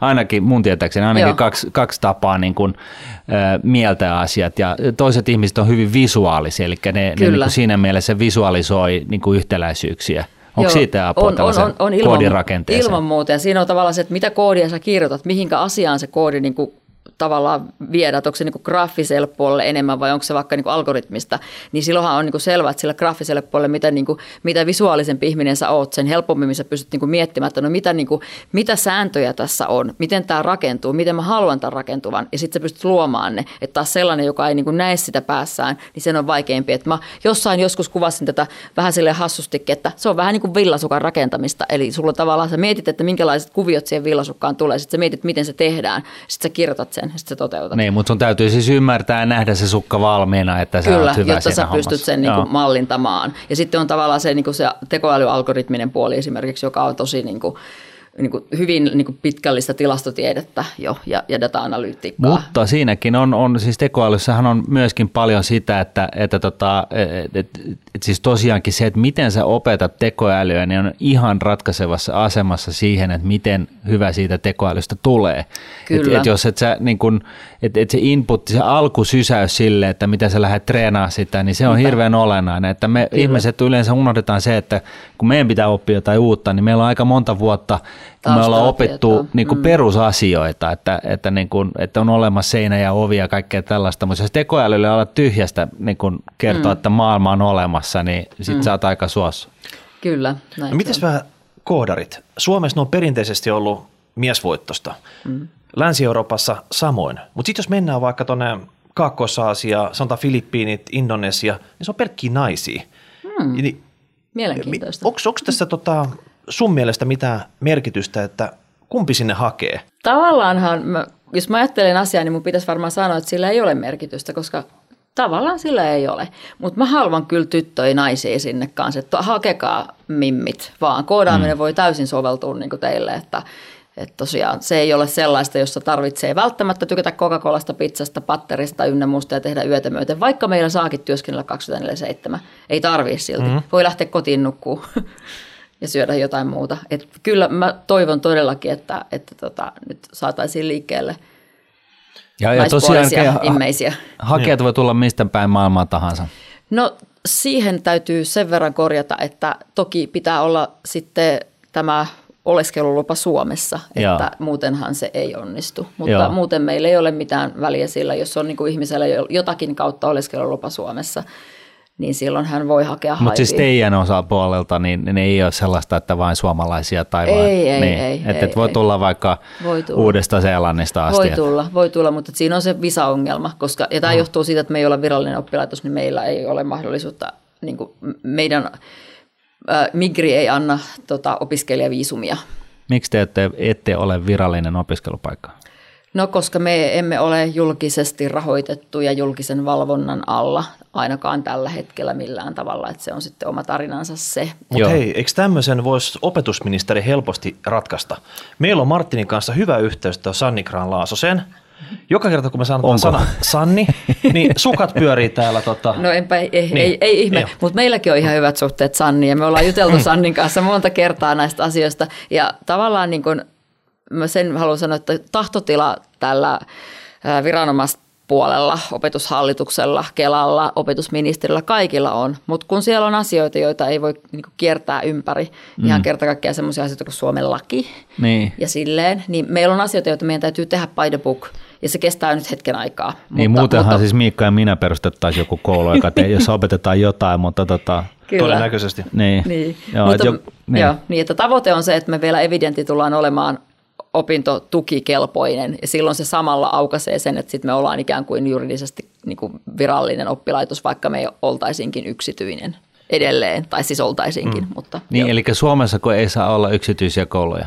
[SPEAKER 1] ainakin mun tietääkseni, ainakin kaksi, kaksi tapaa niin kuin, äh, mieltää asiat. Ja toiset ihmiset on hyvin visuaalisia, eli ne, ne niin kuin siinä mielessä visualisoi niin kuin yhtäläisyyksiä. Onko Joo, siitä apua on, on, on, on ilman,
[SPEAKER 3] Ilman muuta. Ja siinä on tavallaan se, että mitä koodia sä kirjoitat, mihinkä asiaan se koodi niin kuin tavallaan viedä, että onko se niin graafiselle puolelle enemmän vai onko se vaikka niin algoritmista, niin silloinhan on niin kuin selvä, että sillä graafiselle puolelle, mitä, niin kuin, mitä visuaalisempi ihminen sä oot, sen helpommin sä pystyt niin miettimään, että no mitä, niin kuin, mitä sääntöjä tässä on, miten tämä rakentuu, miten mä haluan tämän rakentuvan, ja sitten sä pystyt luomaan ne. Että taas sellainen, joka ei niin näe sitä päässään, niin sen on vaikeampi. Että mä jossain joskus kuvasin tätä vähän sille hassustikin, että se on vähän niin kuin villasukan rakentamista, eli sulla tavallaan sä mietit, että minkälaiset kuviot siihen villasukkaan tulee, sitten sä mietit, miten se tehdään, sitten sä kirjoitat sen, sitten sä toteutat.
[SPEAKER 1] Niin, mutta sun täytyy siis ymmärtää ja nähdä se sukka valmiina, että sä
[SPEAKER 3] Kyllä,
[SPEAKER 1] hyvä
[SPEAKER 3] jotta sä
[SPEAKER 1] hommassa.
[SPEAKER 3] pystyt sen niin kuin mallintamaan. Ja sitten on tavallaan se, niin kuin se tekoälyalgoritminen puoli esimerkiksi, joka on tosi niin kuin, niin kuin hyvin niin kuin pitkällistä tilastotiedettä jo ja, ja data-analyytiikkaa.
[SPEAKER 1] Mutta siinäkin on, on siis tekoälyssähän on myöskin paljon sitä, että, että tota, et, et, et siis tosiaankin se, että miten sä opetat tekoälyä, niin on ihan ratkaisevassa asemassa siihen, että miten hyvä siitä tekoälystä tulee. Kyllä. Et, et jos et sä, niin kun, et, et se input, se alkusysäys sille, että miten sä lähdet treenaamaan sitä, niin se on Mitä? hirveän olennainen. Että me Kyllä. ihmiset yleensä unohdetaan se, että kun meidän pitää oppia jotain uutta, niin meillä on aika monta vuotta – kun me ollaan opettu niin kuin mm. perusasioita, että, että, niin kuin, että on olemassa seinä ja ovi ja kaikkea tällaista, mutta jos tekoälylle olla tyhjästä niin kuin kertoa, mm. että maailma on olemassa, niin sit mm. sä oot aika suossa.
[SPEAKER 3] Kyllä.
[SPEAKER 2] no, mites vähän koodarit? Suomessa ne on perinteisesti ollut miesvoittosta. Mm. Länsi-Euroopassa samoin. Mutta sitten jos mennään vaikka tuonne Kaakkois-Aasia, sanotaan Filippiinit, Indonesia, niin se on pelkkiä naisia.
[SPEAKER 3] Mm. Niin, Mielenkiintoista.
[SPEAKER 2] Onko tässä tota, sun mielestä mitään merkitystä, että kumpi sinne hakee?
[SPEAKER 3] Tavallaanhan, mä, jos mä ajattelen asiaa, niin mun pitäisi varmaan sanoa, että sillä ei ole merkitystä, koska tavallaan sillä ei ole. Mutta mä haluan kyllä tyttöjä naisia sinne kanssa, että hakekaa mimmit vaan. Koodaaminen mm. voi täysin soveltua niin kuin teille, että että tosiaan se ei ole sellaista, jossa tarvitsee välttämättä tykätä Coca-Colasta, pizzasta, patterista ynnä muusta ja tehdä yötä myöten, vaikka meillä saakin työskennellä 24 Ei tarvii silti. Mm. Voi lähteä kotiin nukkuu. ja syödä jotain muuta. Et kyllä mä toivon todellakin, että, että tota, nyt saataisiin liikkeelle ja, ja naispuolisia immeisiä.
[SPEAKER 1] Hakijat voi tulla mistä päin maailmaa tahansa.
[SPEAKER 3] No siihen täytyy sen verran korjata, että toki pitää olla sitten tämä oleskelulupa Suomessa, että Joo. muutenhan se ei onnistu. Mutta Joo. muuten meillä ei ole mitään väliä sillä, jos on niin kuin ihmisellä jotakin kautta oleskelulupa Suomessa, niin silloin hän voi hakea
[SPEAKER 1] Mutta siis teidän osapuolelta, niin ne ei ole sellaista, että vain suomalaisia tai
[SPEAKER 3] ei,
[SPEAKER 1] vain,
[SPEAKER 3] ei,
[SPEAKER 1] niin,
[SPEAKER 3] ei,
[SPEAKER 1] että
[SPEAKER 3] ei,
[SPEAKER 1] voi
[SPEAKER 3] ei.
[SPEAKER 1] tulla vaikka voi tulla. uudesta Seelannista asti.
[SPEAKER 3] Voi tulla, voi tulla, mutta siinä on se visaongelma, koska, ja tämä mm. johtuu siitä, että me ei ole virallinen oppilaitos, niin meillä ei ole mahdollisuutta, niin kuin meidän äh, Migri ei anna tota, opiskelijaviisumia.
[SPEAKER 1] Miksi te ette, ette ole virallinen opiskelupaikka?
[SPEAKER 3] No koska me emme ole julkisesti rahoitettu ja julkisen valvonnan alla ainakaan tällä hetkellä millään tavalla, että se on sitten oma tarinansa se.
[SPEAKER 2] Mutta hei, eikö tämmöisen voisi opetusministeri helposti ratkaista? Meillä on Martinin kanssa hyvä yhteys Sanni Graan Laasoseen. Joka kerta, kun me sanotaan Onko? sana Sanni, niin sukat pyörii täällä. Tota.
[SPEAKER 3] No enpä, ei, niin. ei, ei ihme, mutta meilläkin on ihan hyvät suhteet Sanni ja me ollaan juteltu Sannin kanssa monta kertaa näistä asioista. Ja tavallaan niin kun, mä sen haluan sanoa, että tahtotila tällä viranomaispuolella, opetushallituksella, Kelalla, opetusministerillä, kaikilla on. Mutta kun siellä on asioita, joita ei voi niin kiertää ympäri, mm. ihan kerta kaikkiaan sellaisia asioita kuin Suomen laki niin. ja silleen, niin meillä on asioita, joita meidän täytyy tehdä by the book – ja se kestää nyt hetken aikaa.
[SPEAKER 1] Niin mutta, muutenhan mutta, siis Miikka ja minä perustettaisiin joku koulu, joka te, jos opetetaan jotain, mutta tota,
[SPEAKER 2] Kyllä. todennäköisesti.
[SPEAKER 1] Niin.
[SPEAKER 3] niin. Joo, mutta, jo, niin. Joo, niin, että tavoite on se, että me vielä evidentti tullaan olemaan opintotukikelpoinen ja silloin se samalla aukaisee sen, että sitten me ollaan ikään kuin juridisesti niin kuin virallinen oppilaitos, vaikka me oltaisinkin yksityinen edelleen, tai siis oltaisinkin. Mm. Mutta,
[SPEAKER 1] niin, jo. eli Suomessa kun ei saa olla yksityisiä kouluja?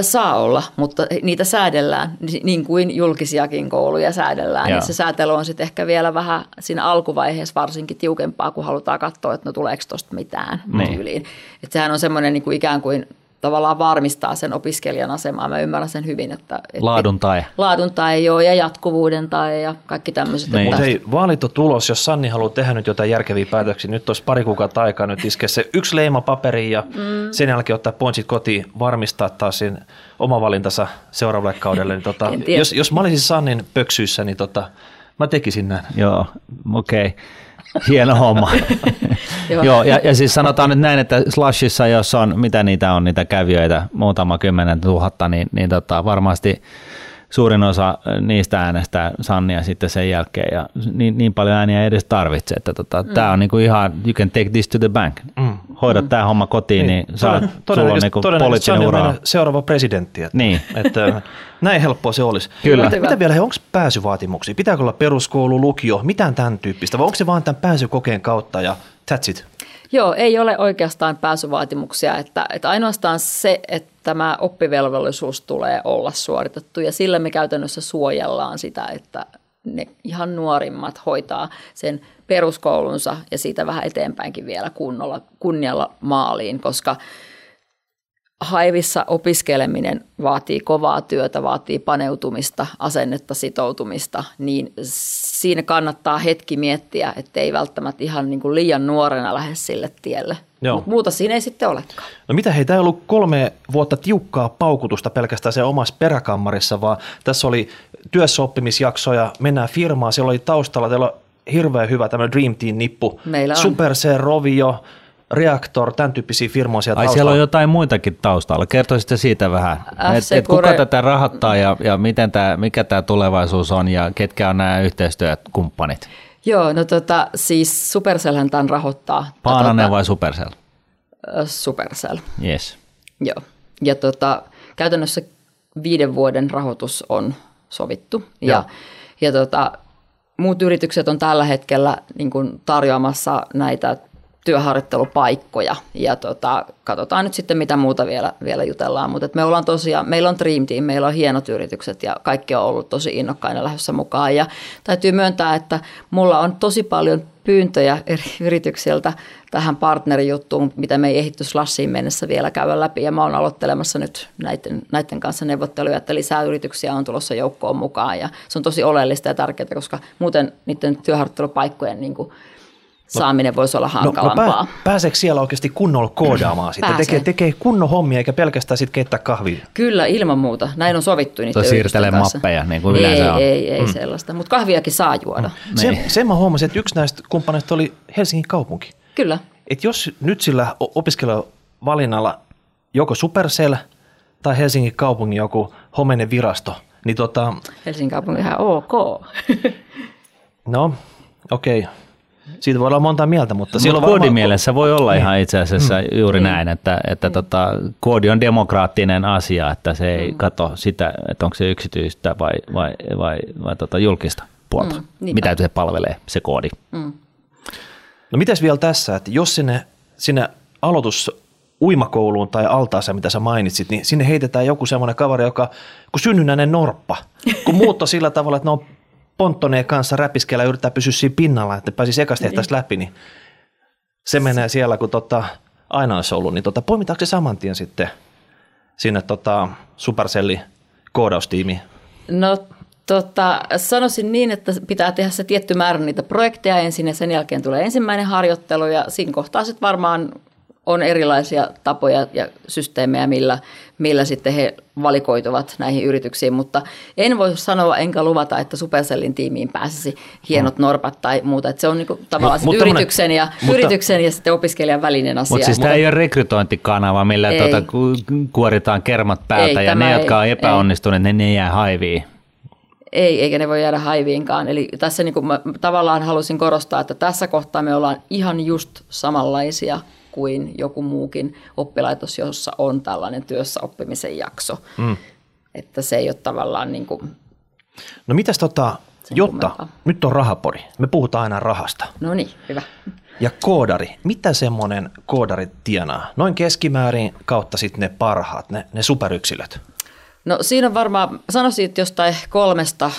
[SPEAKER 3] Saa olla, mutta niitä säädellään, niin kuin julkisiakin kouluja säädellään. Ja se säätely on sitten ehkä vielä vähän siinä alkuvaiheessa varsinkin tiukempaa, kun halutaan katsoa, että no tuleeko tuosta mitään niin. tyyliin. Että sehän on semmoinen niin kuin ikään kuin tavallaan varmistaa sen opiskelijan asemaa. Mä ymmärrän sen hyvin, että... että
[SPEAKER 1] laadun tai.
[SPEAKER 3] Laadun tai joo, ja jatkuvuuden tai ja kaikki tämmöiset.
[SPEAKER 2] Niin. Mutta hei, vaalit on tulos, jos Sanni haluaa tehdä nyt jotain järkeviä päätöksiä, nyt olisi pari kuukautta aikaa nyt iske se yksi leima paperiin ja mm. sen jälkeen ottaa pointsit kotiin, varmistaa taas sen oma valintansa seuraavalle kaudelle. Niin tota, jos, jos mä olisin Sannin pöksyissä, niin tota, mä tekisin näin.
[SPEAKER 1] Joo, okei. Okay. Hieno homma. Joo, ja, ja siis sanotaan nyt näin, että Slashissa, jos on, mitä niitä on, niitä kävijöitä, muutama kymmenen tuhatta, niin, niin tota, varmasti suurin osa niistä äänestää Sannia sitten sen jälkeen ja niin, niin paljon ääniä ei edes tarvitse, että tota, mm. tämä on niinku ihan, you can take this to the bank. Mm. Hoida mm. tämä homma kotiin, niin, niin saa, sulla on niinku poliittinen ura.
[SPEAKER 2] seuraava presidentti. Että,
[SPEAKER 1] niin.
[SPEAKER 2] että, näin helppoa se olisi.
[SPEAKER 1] Kyllä.
[SPEAKER 2] Mitä vielä, onko pääsyvaatimuksia? Pitääkö olla peruskoulu, lukio, mitään tämän tyyppistä, vai onko se vaan tämän pääsykokeen kautta ja that's it?
[SPEAKER 3] Joo, ei ole oikeastaan pääsyvaatimuksia, että, että ainoastaan se, että tämä oppivelvollisuus tulee olla suoritettu ja sillä me käytännössä suojellaan sitä, että ne ihan nuorimmat hoitaa sen peruskoulunsa ja siitä vähän eteenpäinkin vielä kunnolla, kunnialla maaliin, koska – haivissa opiskeleminen vaatii kovaa työtä, vaatii paneutumista, asennetta, sitoutumista, niin siinä kannattaa hetki miettiä, että ei välttämättä ihan niin kuin liian nuorena lähde sille tielle. Mutta muuta siinä ei sitten olekaan.
[SPEAKER 2] No mitä hei, tämä ei ollut kolme vuotta tiukkaa paukutusta pelkästään se omassa peräkammarissa, vaan tässä oli työssäoppimisjaksoja, mennään firmaan, siellä oli taustalla, teillä on hirveän hyvä tämä Dream Team-nippu,
[SPEAKER 3] Meillä on.
[SPEAKER 2] Supercell, Rovio, Reaktor, tämän tyyppisiä firmoja siellä
[SPEAKER 1] Ai taustalla. siellä on jotain muitakin taustalla. Kertoisitte siitä vähän. Et, et kuka tätä rahoittaa ja, ja miten tämä, mikä tämä tulevaisuus on ja ketkä on nämä yhteistyökumppanit?
[SPEAKER 3] Joo, no tota, siis Supercellhän tämän rahoittaa.
[SPEAKER 1] Paananen tota, vai Supercell?
[SPEAKER 3] Supercell.
[SPEAKER 1] Yes.
[SPEAKER 3] Joo, ja tota, käytännössä viiden vuoden rahoitus on sovittu. Ja, ja, ja tota, muut yritykset on tällä hetkellä niin kuin tarjoamassa näitä työharjoittelupaikkoja ja tota, katsotaan nyt sitten mitä muuta vielä, vielä jutellaan, mutta me ollaan tosiaan, meillä on Dream Team, meillä on hienot yritykset ja kaikki on ollut tosi innokkaina lähdössä mukaan ja täytyy myöntää, että mulla on tosi paljon pyyntöjä eri yrityksiltä tähän partnerijuttuun, mitä me ei ehditty Slashiin mennessä vielä käydä läpi. Ja mä oon aloittelemassa nyt näiden, näiden kanssa neuvotteluja, että lisää yrityksiä on tulossa joukkoon mukaan. Ja se on tosi oleellista ja tärkeää, koska muuten niiden työharjoittelupaikkojen niin kuin saaminen voisi olla
[SPEAKER 2] No, no
[SPEAKER 3] hankalampaa.
[SPEAKER 2] pää, pääseekö siellä oikeasti kunnolla koodaamaan sitten?
[SPEAKER 3] Pääsee.
[SPEAKER 2] Tekee, tekee kunnon hommia eikä pelkästään sitten keittää kahvia.
[SPEAKER 3] Kyllä, ilman muuta. Näin on sovittu
[SPEAKER 1] Tai siirtelee mappeja, niin kuin
[SPEAKER 3] ei,
[SPEAKER 1] yleensä on.
[SPEAKER 3] Ei, ei mm. sellaista. Mutta kahviakin saa juoda. Mm.
[SPEAKER 2] Sen,
[SPEAKER 1] Niin.
[SPEAKER 2] sen mä huomasin, että yksi näistä kumppaneista oli Helsingin kaupunki.
[SPEAKER 3] Kyllä.
[SPEAKER 2] Et jos nyt sillä opiskelijavalinnalla joko Supercell tai Helsingin kaupungin joku homeinen virasto, niin tota,
[SPEAKER 3] Helsingin kaupunki ihan ok.
[SPEAKER 2] no okei, okay. Siitä voi olla monta mieltä, mutta
[SPEAKER 1] Mutta
[SPEAKER 2] silloin varmaan-
[SPEAKER 1] koodimielessä voi olla ihan itse asiassa juuri näin, että, että tota, koodi on demokraattinen asia, että se ei kato sitä, että onko se yksityistä vai, vai, vai, vai tota julkista puolta.
[SPEAKER 3] Mm, niinpä.
[SPEAKER 1] Mitä se palvelee, se koodi.
[SPEAKER 2] No mitäs vielä tässä, että jos sinne, sinne aloitus uimakouluun tai altaaseen, mitä sä mainitsit, niin sinne heitetään joku semmoinen kaveri, joka kun synnynnäinen norppa, kun muutto sillä tavalla, että ne on ponttoneen kanssa räpiskellä ja yrittää pysyä siinä pinnalla, että pääsisi ekasta tehtävästä läpi, niin se menee siellä, kun tota, aina olisi ollut, niin tota, poimitaanko se saman tien sitten sinne tota, Supercelli koodaustiimiin?
[SPEAKER 3] No tota, sanoisin niin, että pitää tehdä se tietty määrä niitä projekteja ensin ja sen jälkeen tulee ensimmäinen harjoittelu ja siinä kohtaa sitten varmaan on erilaisia tapoja ja systeemejä, millä, millä sitten he valikoituvat näihin yrityksiin, mutta en voi sanoa enkä luvata, että Supercellin tiimiin pääsisi hienot norpat tai muuta. Että se on niinku tavallaan
[SPEAKER 2] Mut- tämmönen-
[SPEAKER 3] yrityksen, ja,
[SPEAKER 2] mutta-
[SPEAKER 3] yrityksen ja sitten opiskelijan välinen asia.
[SPEAKER 1] Mutta siis tämä ei ole rekrytointikanava, millä
[SPEAKER 3] Ei.
[SPEAKER 1] tuota, ku- kuoritaan kermat päältä
[SPEAKER 3] Ei,
[SPEAKER 1] ja ne, jotka on
[SPEAKER 3] ei-
[SPEAKER 1] epäonnistuneet, ne, ne jää haiviin.
[SPEAKER 3] Ei, eikä ne voi jäädä haiviinkaan. Eli tässä niin kuin mä tavallaan halusin korostaa, että tässä kohtaa me ollaan ihan just samanlaisia kuin joku muukin oppilaitos, jossa on tällainen työssä oppimisen jakso. Mm. Että se ei ole tavallaan niin kuin,
[SPEAKER 2] No mitäs tota, jotta,
[SPEAKER 3] kummempaa.
[SPEAKER 2] nyt on rahapori, me puhutaan aina rahasta.
[SPEAKER 3] no niin, hyvä.
[SPEAKER 2] Ja koodari, mitä semmoinen koodari tienaa? Noin keskimäärin kautta sitten ne parhaat, ne, ne superyksilöt.
[SPEAKER 3] No siinä on varmaan, sanoisin, että jostain kolmesta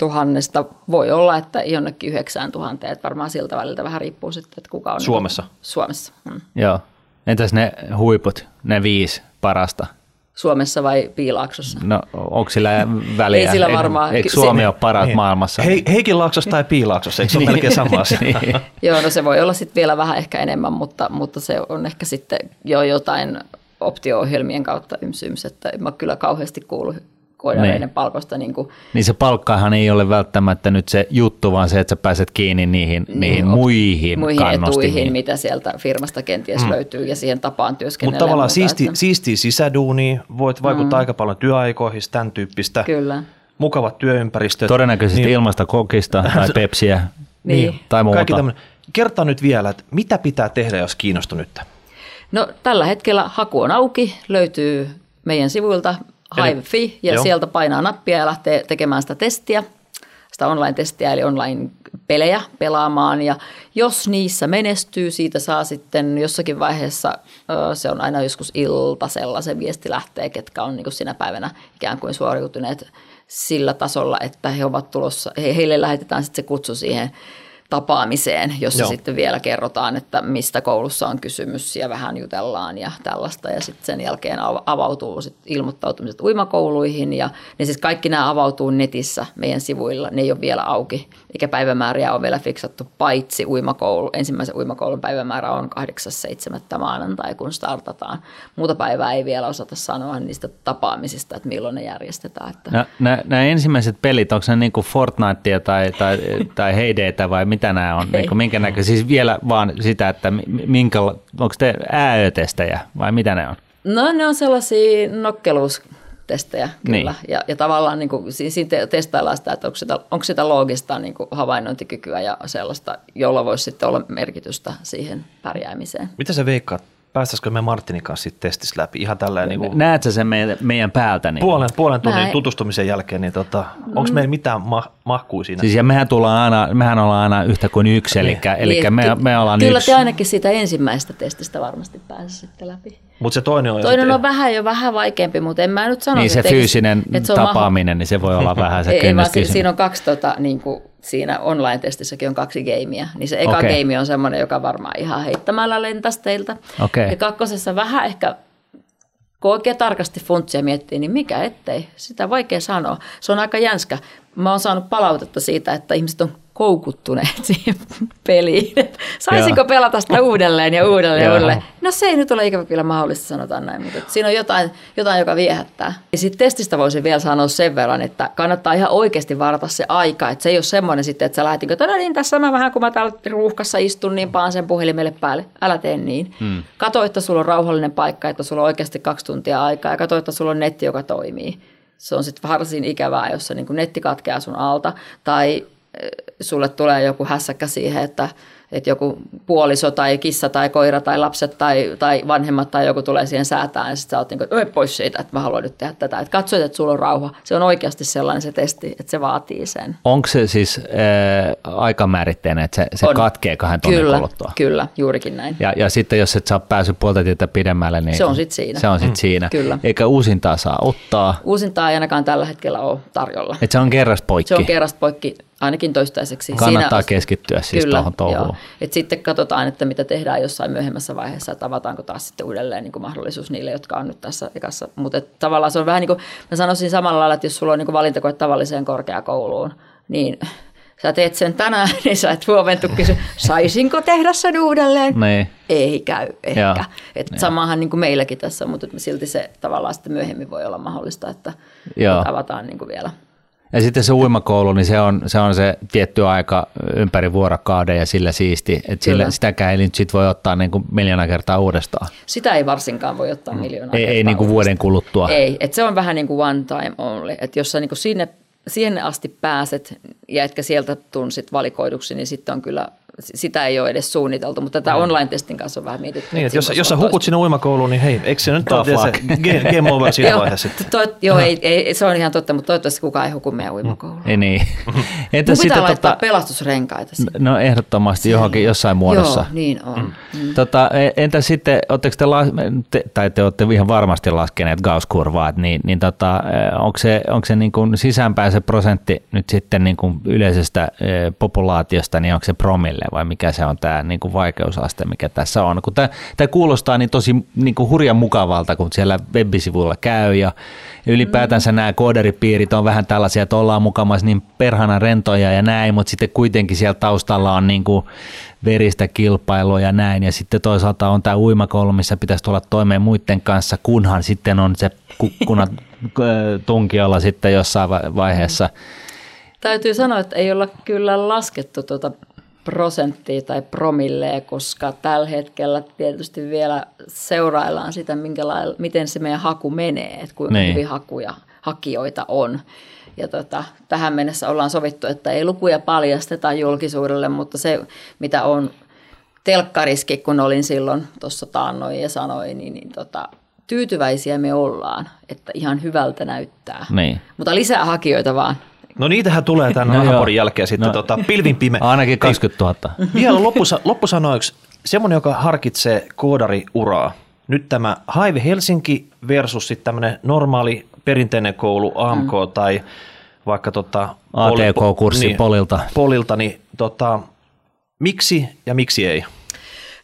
[SPEAKER 3] tuhannesta voi olla, että jonnekin yhdeksään tuhanteen, että varmaan siltä väliltä vähän riippuu sitten, että kuka on.
[SPEAKER 2] Suomessa?
[SPEAKER 3] Suomessa. Mm.
[SPEAKER 1] Joo. Entäs ne huiput, ne viisi parasta?
[SPEAKER 3] Suomessa vai Piilaaksossa?
[SPEAKER 1] No onko sillä väliä?
[SPEAKER 3] Ei sillä varmaan.
[SPEAKER 1] Eikö Suomi
[SPEAKER 3] se-
[SPEAKER 1] ole paras
[SPEAKER 2] Niin.
[SPEAKER 1] maailmassa?
[SPEAKER 2] Hei, Heikin laaksossa tai piilaaksossa, eikö se ole melkein sama asia?
[SPEAKER 1] Niin.
[SPEAKER 3] Joo, no se voi olla sitten vielä vähän ehkä enemmän, mutta, mutta se on ehkä sitten jo jotain optio-ohjelmien kautta yms, yms että en mä kyllä kauheasti kuulu koodareiden
[SPEAKER 1] Niin.
[SPEAKER 3] palkosta. Niin kuin,
[SPEAKER 1] Niin se palkkaahan ei ole välttämättä nyt se juttu, vaan se, että sä pääset kiinni niihin, niihin
[SPEAKER 3] op-
[SPEAKER 1] muihin,
[SPEAKER 3] muihin
[SPEAKER 1] kannustimiin.
[SPEAKER 3] etuihin, mitä sieltä firmasta kenties mm. löytyy ja siihen tapaan työskennellä.
[SPEAKER 2] Mutta tavallaan
[SPEAKER 3] muuta,
[SPEAKER 2] siisti,
[SPEAKER 3] että-
[SPEAKER 2] siistiä sisäduunia, voit vaikuttaa aika paljon työaikoihin, tämän tyyppistä.
[SPEAKER 3] Kyllä.
[SPEAKER 2] Mukavat työympäristöt.
[SPEAKER 1] Todennäköisesti niin. ilmasta kokista tai pepsiä
[SPEAKER 3] Niin.
[SPEAKER 1] tai muuta.
[SPEAKER 2] Kaikki tämmönen. Kertaa nyt vielä, että mitä pitää tehdä, jos kiinnostuu nyt?
[SPEAKER 3] No tällä hetkellä haku on auki, löytyy meidän sivuilta Hive.fi ja
[SPEAKER 2] joo.
[SPEAKER 3] sieltä painaa nappia ja lähtee tekemään sitä testiä, sitä online-testiä eli online-pelejä pelaamaan ja jos niissä menestyy, siitä saa sitten jossakin vaiheessa, se on aina joskus iltasella se viesti lähtee, ketkä on niin sinä päivänä ikään kuin suoriutuneet sillä tasolla, että he ovat tulossa, he, heille lähetetään sitten se kutsu siihen tapaamiseen, jossa
[SPEAKER 2] Joo.
[SPEAKER 3] sitten vielä kerrotaan, että mistä koulussa on kysymys ja vähän jutellaan ja tällaista. Ja sitten sen jälkeen av- avautuu sit ilmoittautumiset uimakouluihin ja ne siis kaikki nämä avautuu netissä meidän sivuilla. Ne ei ole vielä auki, eikä päivämääriä ole vielä fiksattu, paitsi uimakoulu. Ensimmäisen uimakoulun päivämäärä on 8.7. maanantai, kun startataan. Muuta päivää ei vielä osata sanoa niistä tapaamisista, että milloin ne järjestetään. Että
[SPEAKER 1] Nämä, nämä, nämä ensimmäiset pelit, onko ne niin kuin Fortnitea tai, tai, tai Heydaytä vai mitä nämä on? Niin kuin minkä näkö? Siis vielä vaan sitä, että mi- minkä, onko te ääötestejä vai mitä ne on?
[SPEAKER 3] No ne on sellaisia nokkeluustestejä kyllä.
[SPEAKER 1] Niin.
[SPEAKER 3] Ja, ja tavallaan niin kuin, si- siinä te- testaillaan sitä, että onko sitä, onko sitä loogista niin kuin havainnointikykyä ja sellaista, jolla voisi sitten olla merkitystä siihen pärjäämiseen.
[SPEAKER 2] Mitä sä veikkaat? Päästäisikö me Martinin kanssa siitä testistä läpi? Ihan tällä niin kuin
[SPEAKER 1] Näet sä sen meidän, meidän päältä? Niin?
[SPEAKER 2] puolen, puolen tunnin
[SPEAKER 3] Mä en-
[SPEAKER 2] tutustumisen jälkeen, niin tota, onko meillä mitään ma- mahkuu siinä?
[SPEAKER 1] Siis ja mehän, tullaan aina, mehän ollaan aina yhtä kuin yksi, eli, eli
[SPEAKER 3] Niin,
[SPEAKER 1] me,
[SPEAKER 3] ky-
[SPEAKER 1] me ollaan
[SPEAKER 3] Kyllä
[SPEAKER 1] yksi.
[SPEAKER 3] te ainakin siitä ensimmäisestä testistä varmasti pääsisitte läpi.
[SPEAKER 2] Mutta se toinen on...
[SPEAKER 3] Toinen on vähän jo vähän vaikeampi, mutta en mä nyt sano,
[SPEAKER 1] Niin se
[SPEAKER 3] että
[SPEAKER 1] fyysinen
[SPEAKER 3] että se on maho-
[SPEAKER 1] tapaaminen, niin se voi olla vähän se
[SPEAKER 3] ei, ei, vaan siinä on kaksi, tota, niin kuin siinä online-testissäkin on kaksi gameia. Niin se eka
[SPEAKER 1] Okei.
[SPEAKER 3] game on semmoinen, joka varmaan ihan heittämällä lentäisi teiltä.
[SPEAKER 1] Okei.
[SPEAKER 3] Ja kakkosessa vähän ehkä, kun oikein tarkasti funtsia miettii, niin mikä ettei. Sitä vaikea sanoa. Se on aika jänskä. Mä oon saanut palautetta siitä, että ihmiset on houkuttuneet siihen peliin. Saisinko pelata sitä uudelleen ja uudelleen ja uudelleen? No se ei nyt ole ikävä kyllä mahdollista, sanotaan näin, mutta siinä on jotain, jotain joka viehättää. Ja sitten testistä voisin vielä sanoa sen verran, että kannattaa ihan oikeasti varata se aika, että se ei ole semmoinen sitten, että sä lähtit, että no niin, tässä mä vähän kun mä täällä ruuhkassa istun, niin paan sen puhelimelle päälle. Älä tee niin. Hmm. Kato, että sulla on rauhallinen paikka, että sulla on oikeasti kaksi tuntia aikaa ja kato, että sulla on netti, joka toimii. Se on sitten varsin ikävää, jos se niin netti katkeaa sun alta tai sulle tulee joku hässäkkä siihen, että, että joku puoliso tai kissa tai koira tai lapset tai, tai vanhemmat tai joku tulee siihen säätään ja sitten sä oot niin kuin, pois siitä, että mä haluan nyt tehdä tätä. Että katsoit, että sulla on rauha. Se on oikeasti sellainen se testi, että se vaatii sen.
[SPEAKER 1] Onko se siis äh, aikamääritteinen, että se, se on. katkee kahden tunnin
[SPEAKER 3] kyllä,
[SPEAKER 1] kuluttua?
[SPEAKER 3] Kyllä, juurikin näin.
[SPEAKER 1] Ja, ja sitten jos et saa pääsy puolta tietä pidemmälle, niin
[SPEAKER 3] se on sitten siinä.
[SPEAKER 1] Se on sitten mm. siinä.
[SPEAKER 3] Kyllä.
[SPEAKER 1] Eikä uusintaa saa ottaa.
[SPEAKER 3] Uusintaa ei ainakaan tällä hetkellä ole tarjolla.
[SPEAKER 1] Et se on kerrasta poikki.
[SPEAKER 3] Se on kerrasta poikki ainakin toistaiseksi.
[SPEAKER 1] Kannattaa Siinä, keskittyä siis kyllä, tuohon touhuun.
[SPEAKER 3] Et sitten katsotaan, että mitä tehdään jossain myöhemmässä vaiheessa, että avataanko taas sitten uudelleen niin kuin mahdollisuus niille, jotka on nyt tässä ekassa. Mutta tavallaan se on vähän niin kuin, mä sanoisin samalla lailla, että jos sulla on niin valintakoe tavalliseen korkeakouluun, niin sä teet sen tänään, niin sä et huomentu kysy, saisinko tehdä sen uudelleen?
[SPEAKER 1] Niin.
[SPEAKER 3] Ei käy ehkä. että samahan niin kuin meilläkin tässä, mutta silti se tavallaan sitten myöhemmin voi olla mahdollista, että, että avataan niin kuin vielä –
[SPEAKER 1] ja sitten se uimakoulu, niin se on se, on se tietty aika ympäri vuorokauden ja sillä siisti, että sillä, sitäkään ei nyt sit voi ottaa niin kuin miljoona kertaa uudestaan.
[SPEAKER 3] Sitä ei varsinkaan voi ottaa miljoona
[SPEAKER 1] ei,
[SPEAKER 3] kertaa
[SPEAKER 1] Ei niin kuin vuoden kuluttua.
[SPEAKER 3] Ei, että se on vähän niin kuin one time only, että jos sä niin kuin sinne, siihen asti pääset ja etkä sieltä tunsit valikoiduksi, niin sitten on kyllä sitä ei ole edes suunniteltu, mutta tätä online-testin kanssa on vähän mietitty.
[SPEAKER 2] Niin, että jos, jos sä hukut sinne uimakouluun, niin hei, eikö se nyt ole se game over siinä vaiheessa sitten?
[SPEAKER 3] Joo, ei, ei, se on ihan totta, mutta toivottavasti kukaan ei huku meidän uimakouluun.
[SPEAKER 1] Ei niin.
[SPEAKER 3] Entä Mun pitää laittaa tota, pelastusrenkaita sinne.
[SPEAKER 1] No ehdottomasti johonkin jossain muodossa.
[SPEAKER 3] Joo, niin on.
[SPEAKER 1] Mm. Mm. Tota, e, entä sitten, oletteko te, te, tai te olette ihan varmasti laskeneet Gauss-kurvaa, niin, niin tota, e, onko se, onko se niin kuin sisäänpäin se prosentti nyt sitten niin kuin yleisestä e, populaatiosta, niin onko se promille vai mikä se on tämä niin kuin vaikeusaste, mikä tässä on. Kun tämä, tämä kuulostaa niin tosi niin kuin hurjan mukavalta, kun siellä web-sivuilla käy ja ylipäätänsä mm. nämä kooderipiirit on vähän tällaisia, että ollaan mukamassa niin perhana rentoja ja näin, mutta sitten kuitenkin siellä taustalla on niin kuin veristä kilpailua ja näin. Ja sitten toisaalta on tämä uimakoulu, missä pitäisi tulla toimeen muiden kanssa, kunhan sitten on se kukkuna tunkiolla sitten jossain vaiheessa.
[SPEAKER 3] Täytyy sanoa, että ei olla kyllä laskettu tuota prosenttia tai promilleen, koska tällä hetkellä tietysti vielä seuraillaan sitä, miten se meidän haku menee, että kuinka niin. hyvin hakuja, hakijoita on. Ja tota, tähän mennessä ollaan sovittu, että ei lukuja paljasteta julkisuudelle, mutta se, mitä on telkkariski, kun olin silloin tuossa taannoin ja sanoin, niin, niin tota, tyytyväisiä me ollaan, että ihan hyvältä näyttää.
[SPEAKER 1] Niin.
[SPEAKER 3] Mutta lisää hakijoita vaan.
[SPEAKER 2] No niitähän tulee tämän no Nahaporin jälkeen sitten no, tota, pilvin pime.
[SPEAKER 1] Ainakin 20 000.
[SPEAKER 2] Vielä loppusa, loppusanoiksi, semmoinen, joka harkitsee koodariuraa. Nyt tämä Hive Helsinki versus sitten tämmöinen normaali perinteinen koulu AMK mm. tai vaikka tota,
[SPEAKER 1] ATK-kurssi niin, Polilta.
[SPEAKER 2] Polilta, niin tota, miksi ja miksi ei?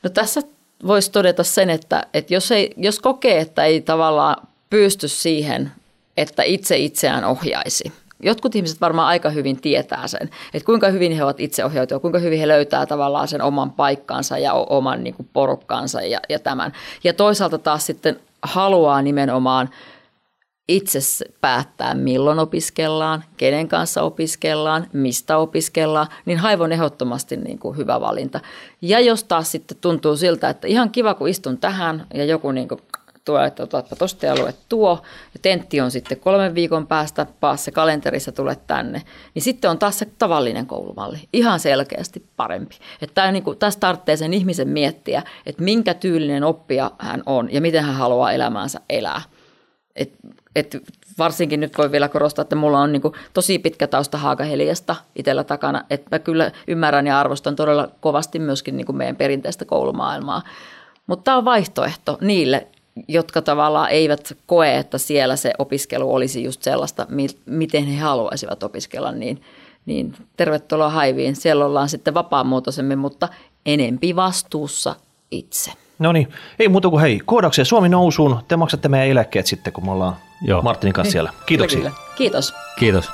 [SPEAKER 3] No tässä voisi todeta sen, että, että jos, ei, jos kokee, että ei tavallaan pysty siihen, että itse itseään ohjaisi – Jotkut ihmiset varmaan aika hyvin tietää sen, että kuinka hyvin he ovat itseohjautuja, kuinka hyvin he löytää tavallaan sen oman paikkansa ja oman niin kuin porukkansa ja, ja tämän. Ja toisaalta taas sitten haluaa nimenomaan itse päättää, milloin opiskellaan, kenen kanssa opiskellaan, mistä opiskellaan, niin haivon ehdottomasti niin kuin hyvä valinta. Ja jos taas sitten tuntuu siltä, että ihan kiva kun istun tähän ja joku niin kuin tuo, että otatpa tosta ja lue tuo, ja tentti on sitten kolmen viikon päästä, paassa kalenterissa tule tänne, niin sitten on taas se tavallinen koulumalli, ihan selkeästi parempi. Että tämä, niin kuin, tässä tarvitsee sen ihmisen miettiä, että minkä tyylinen oppija hän on ja miten hän haluaa elämäänsä elää. Et, et varsinkin nyt voi vielä korostaa, että mulla on niin kuin tosi pitkä tausta Haakaheliasta itsellä takana, että mä kyllä ymmärrän ja arvostan todella kovasti myöskin niin kuin meidän perinteistä koulumaailmaa. Mutta tämä on vaihtoehto niille, jotka tavallaan eivät koe, että siellä se opiskelu olisi just sellaista, miten he haluaisivat opiskella, niin, niin tervetuloa Haiviin. Siellä ollaan sitten vapaamuotoisemmin, mutta enempi vastuussa itse.
[SPEAKER 2] No niin, ei muuta kuin hei, koodauksia Suomi nousuun. Te maksatte meidän eläkkeet sitten, kun me ollaan Joo. Martinin kanssa siellä. Kiitoksia.
[SPEAKER 3] Kiitos.
[SPEAKER 1] Kiitos.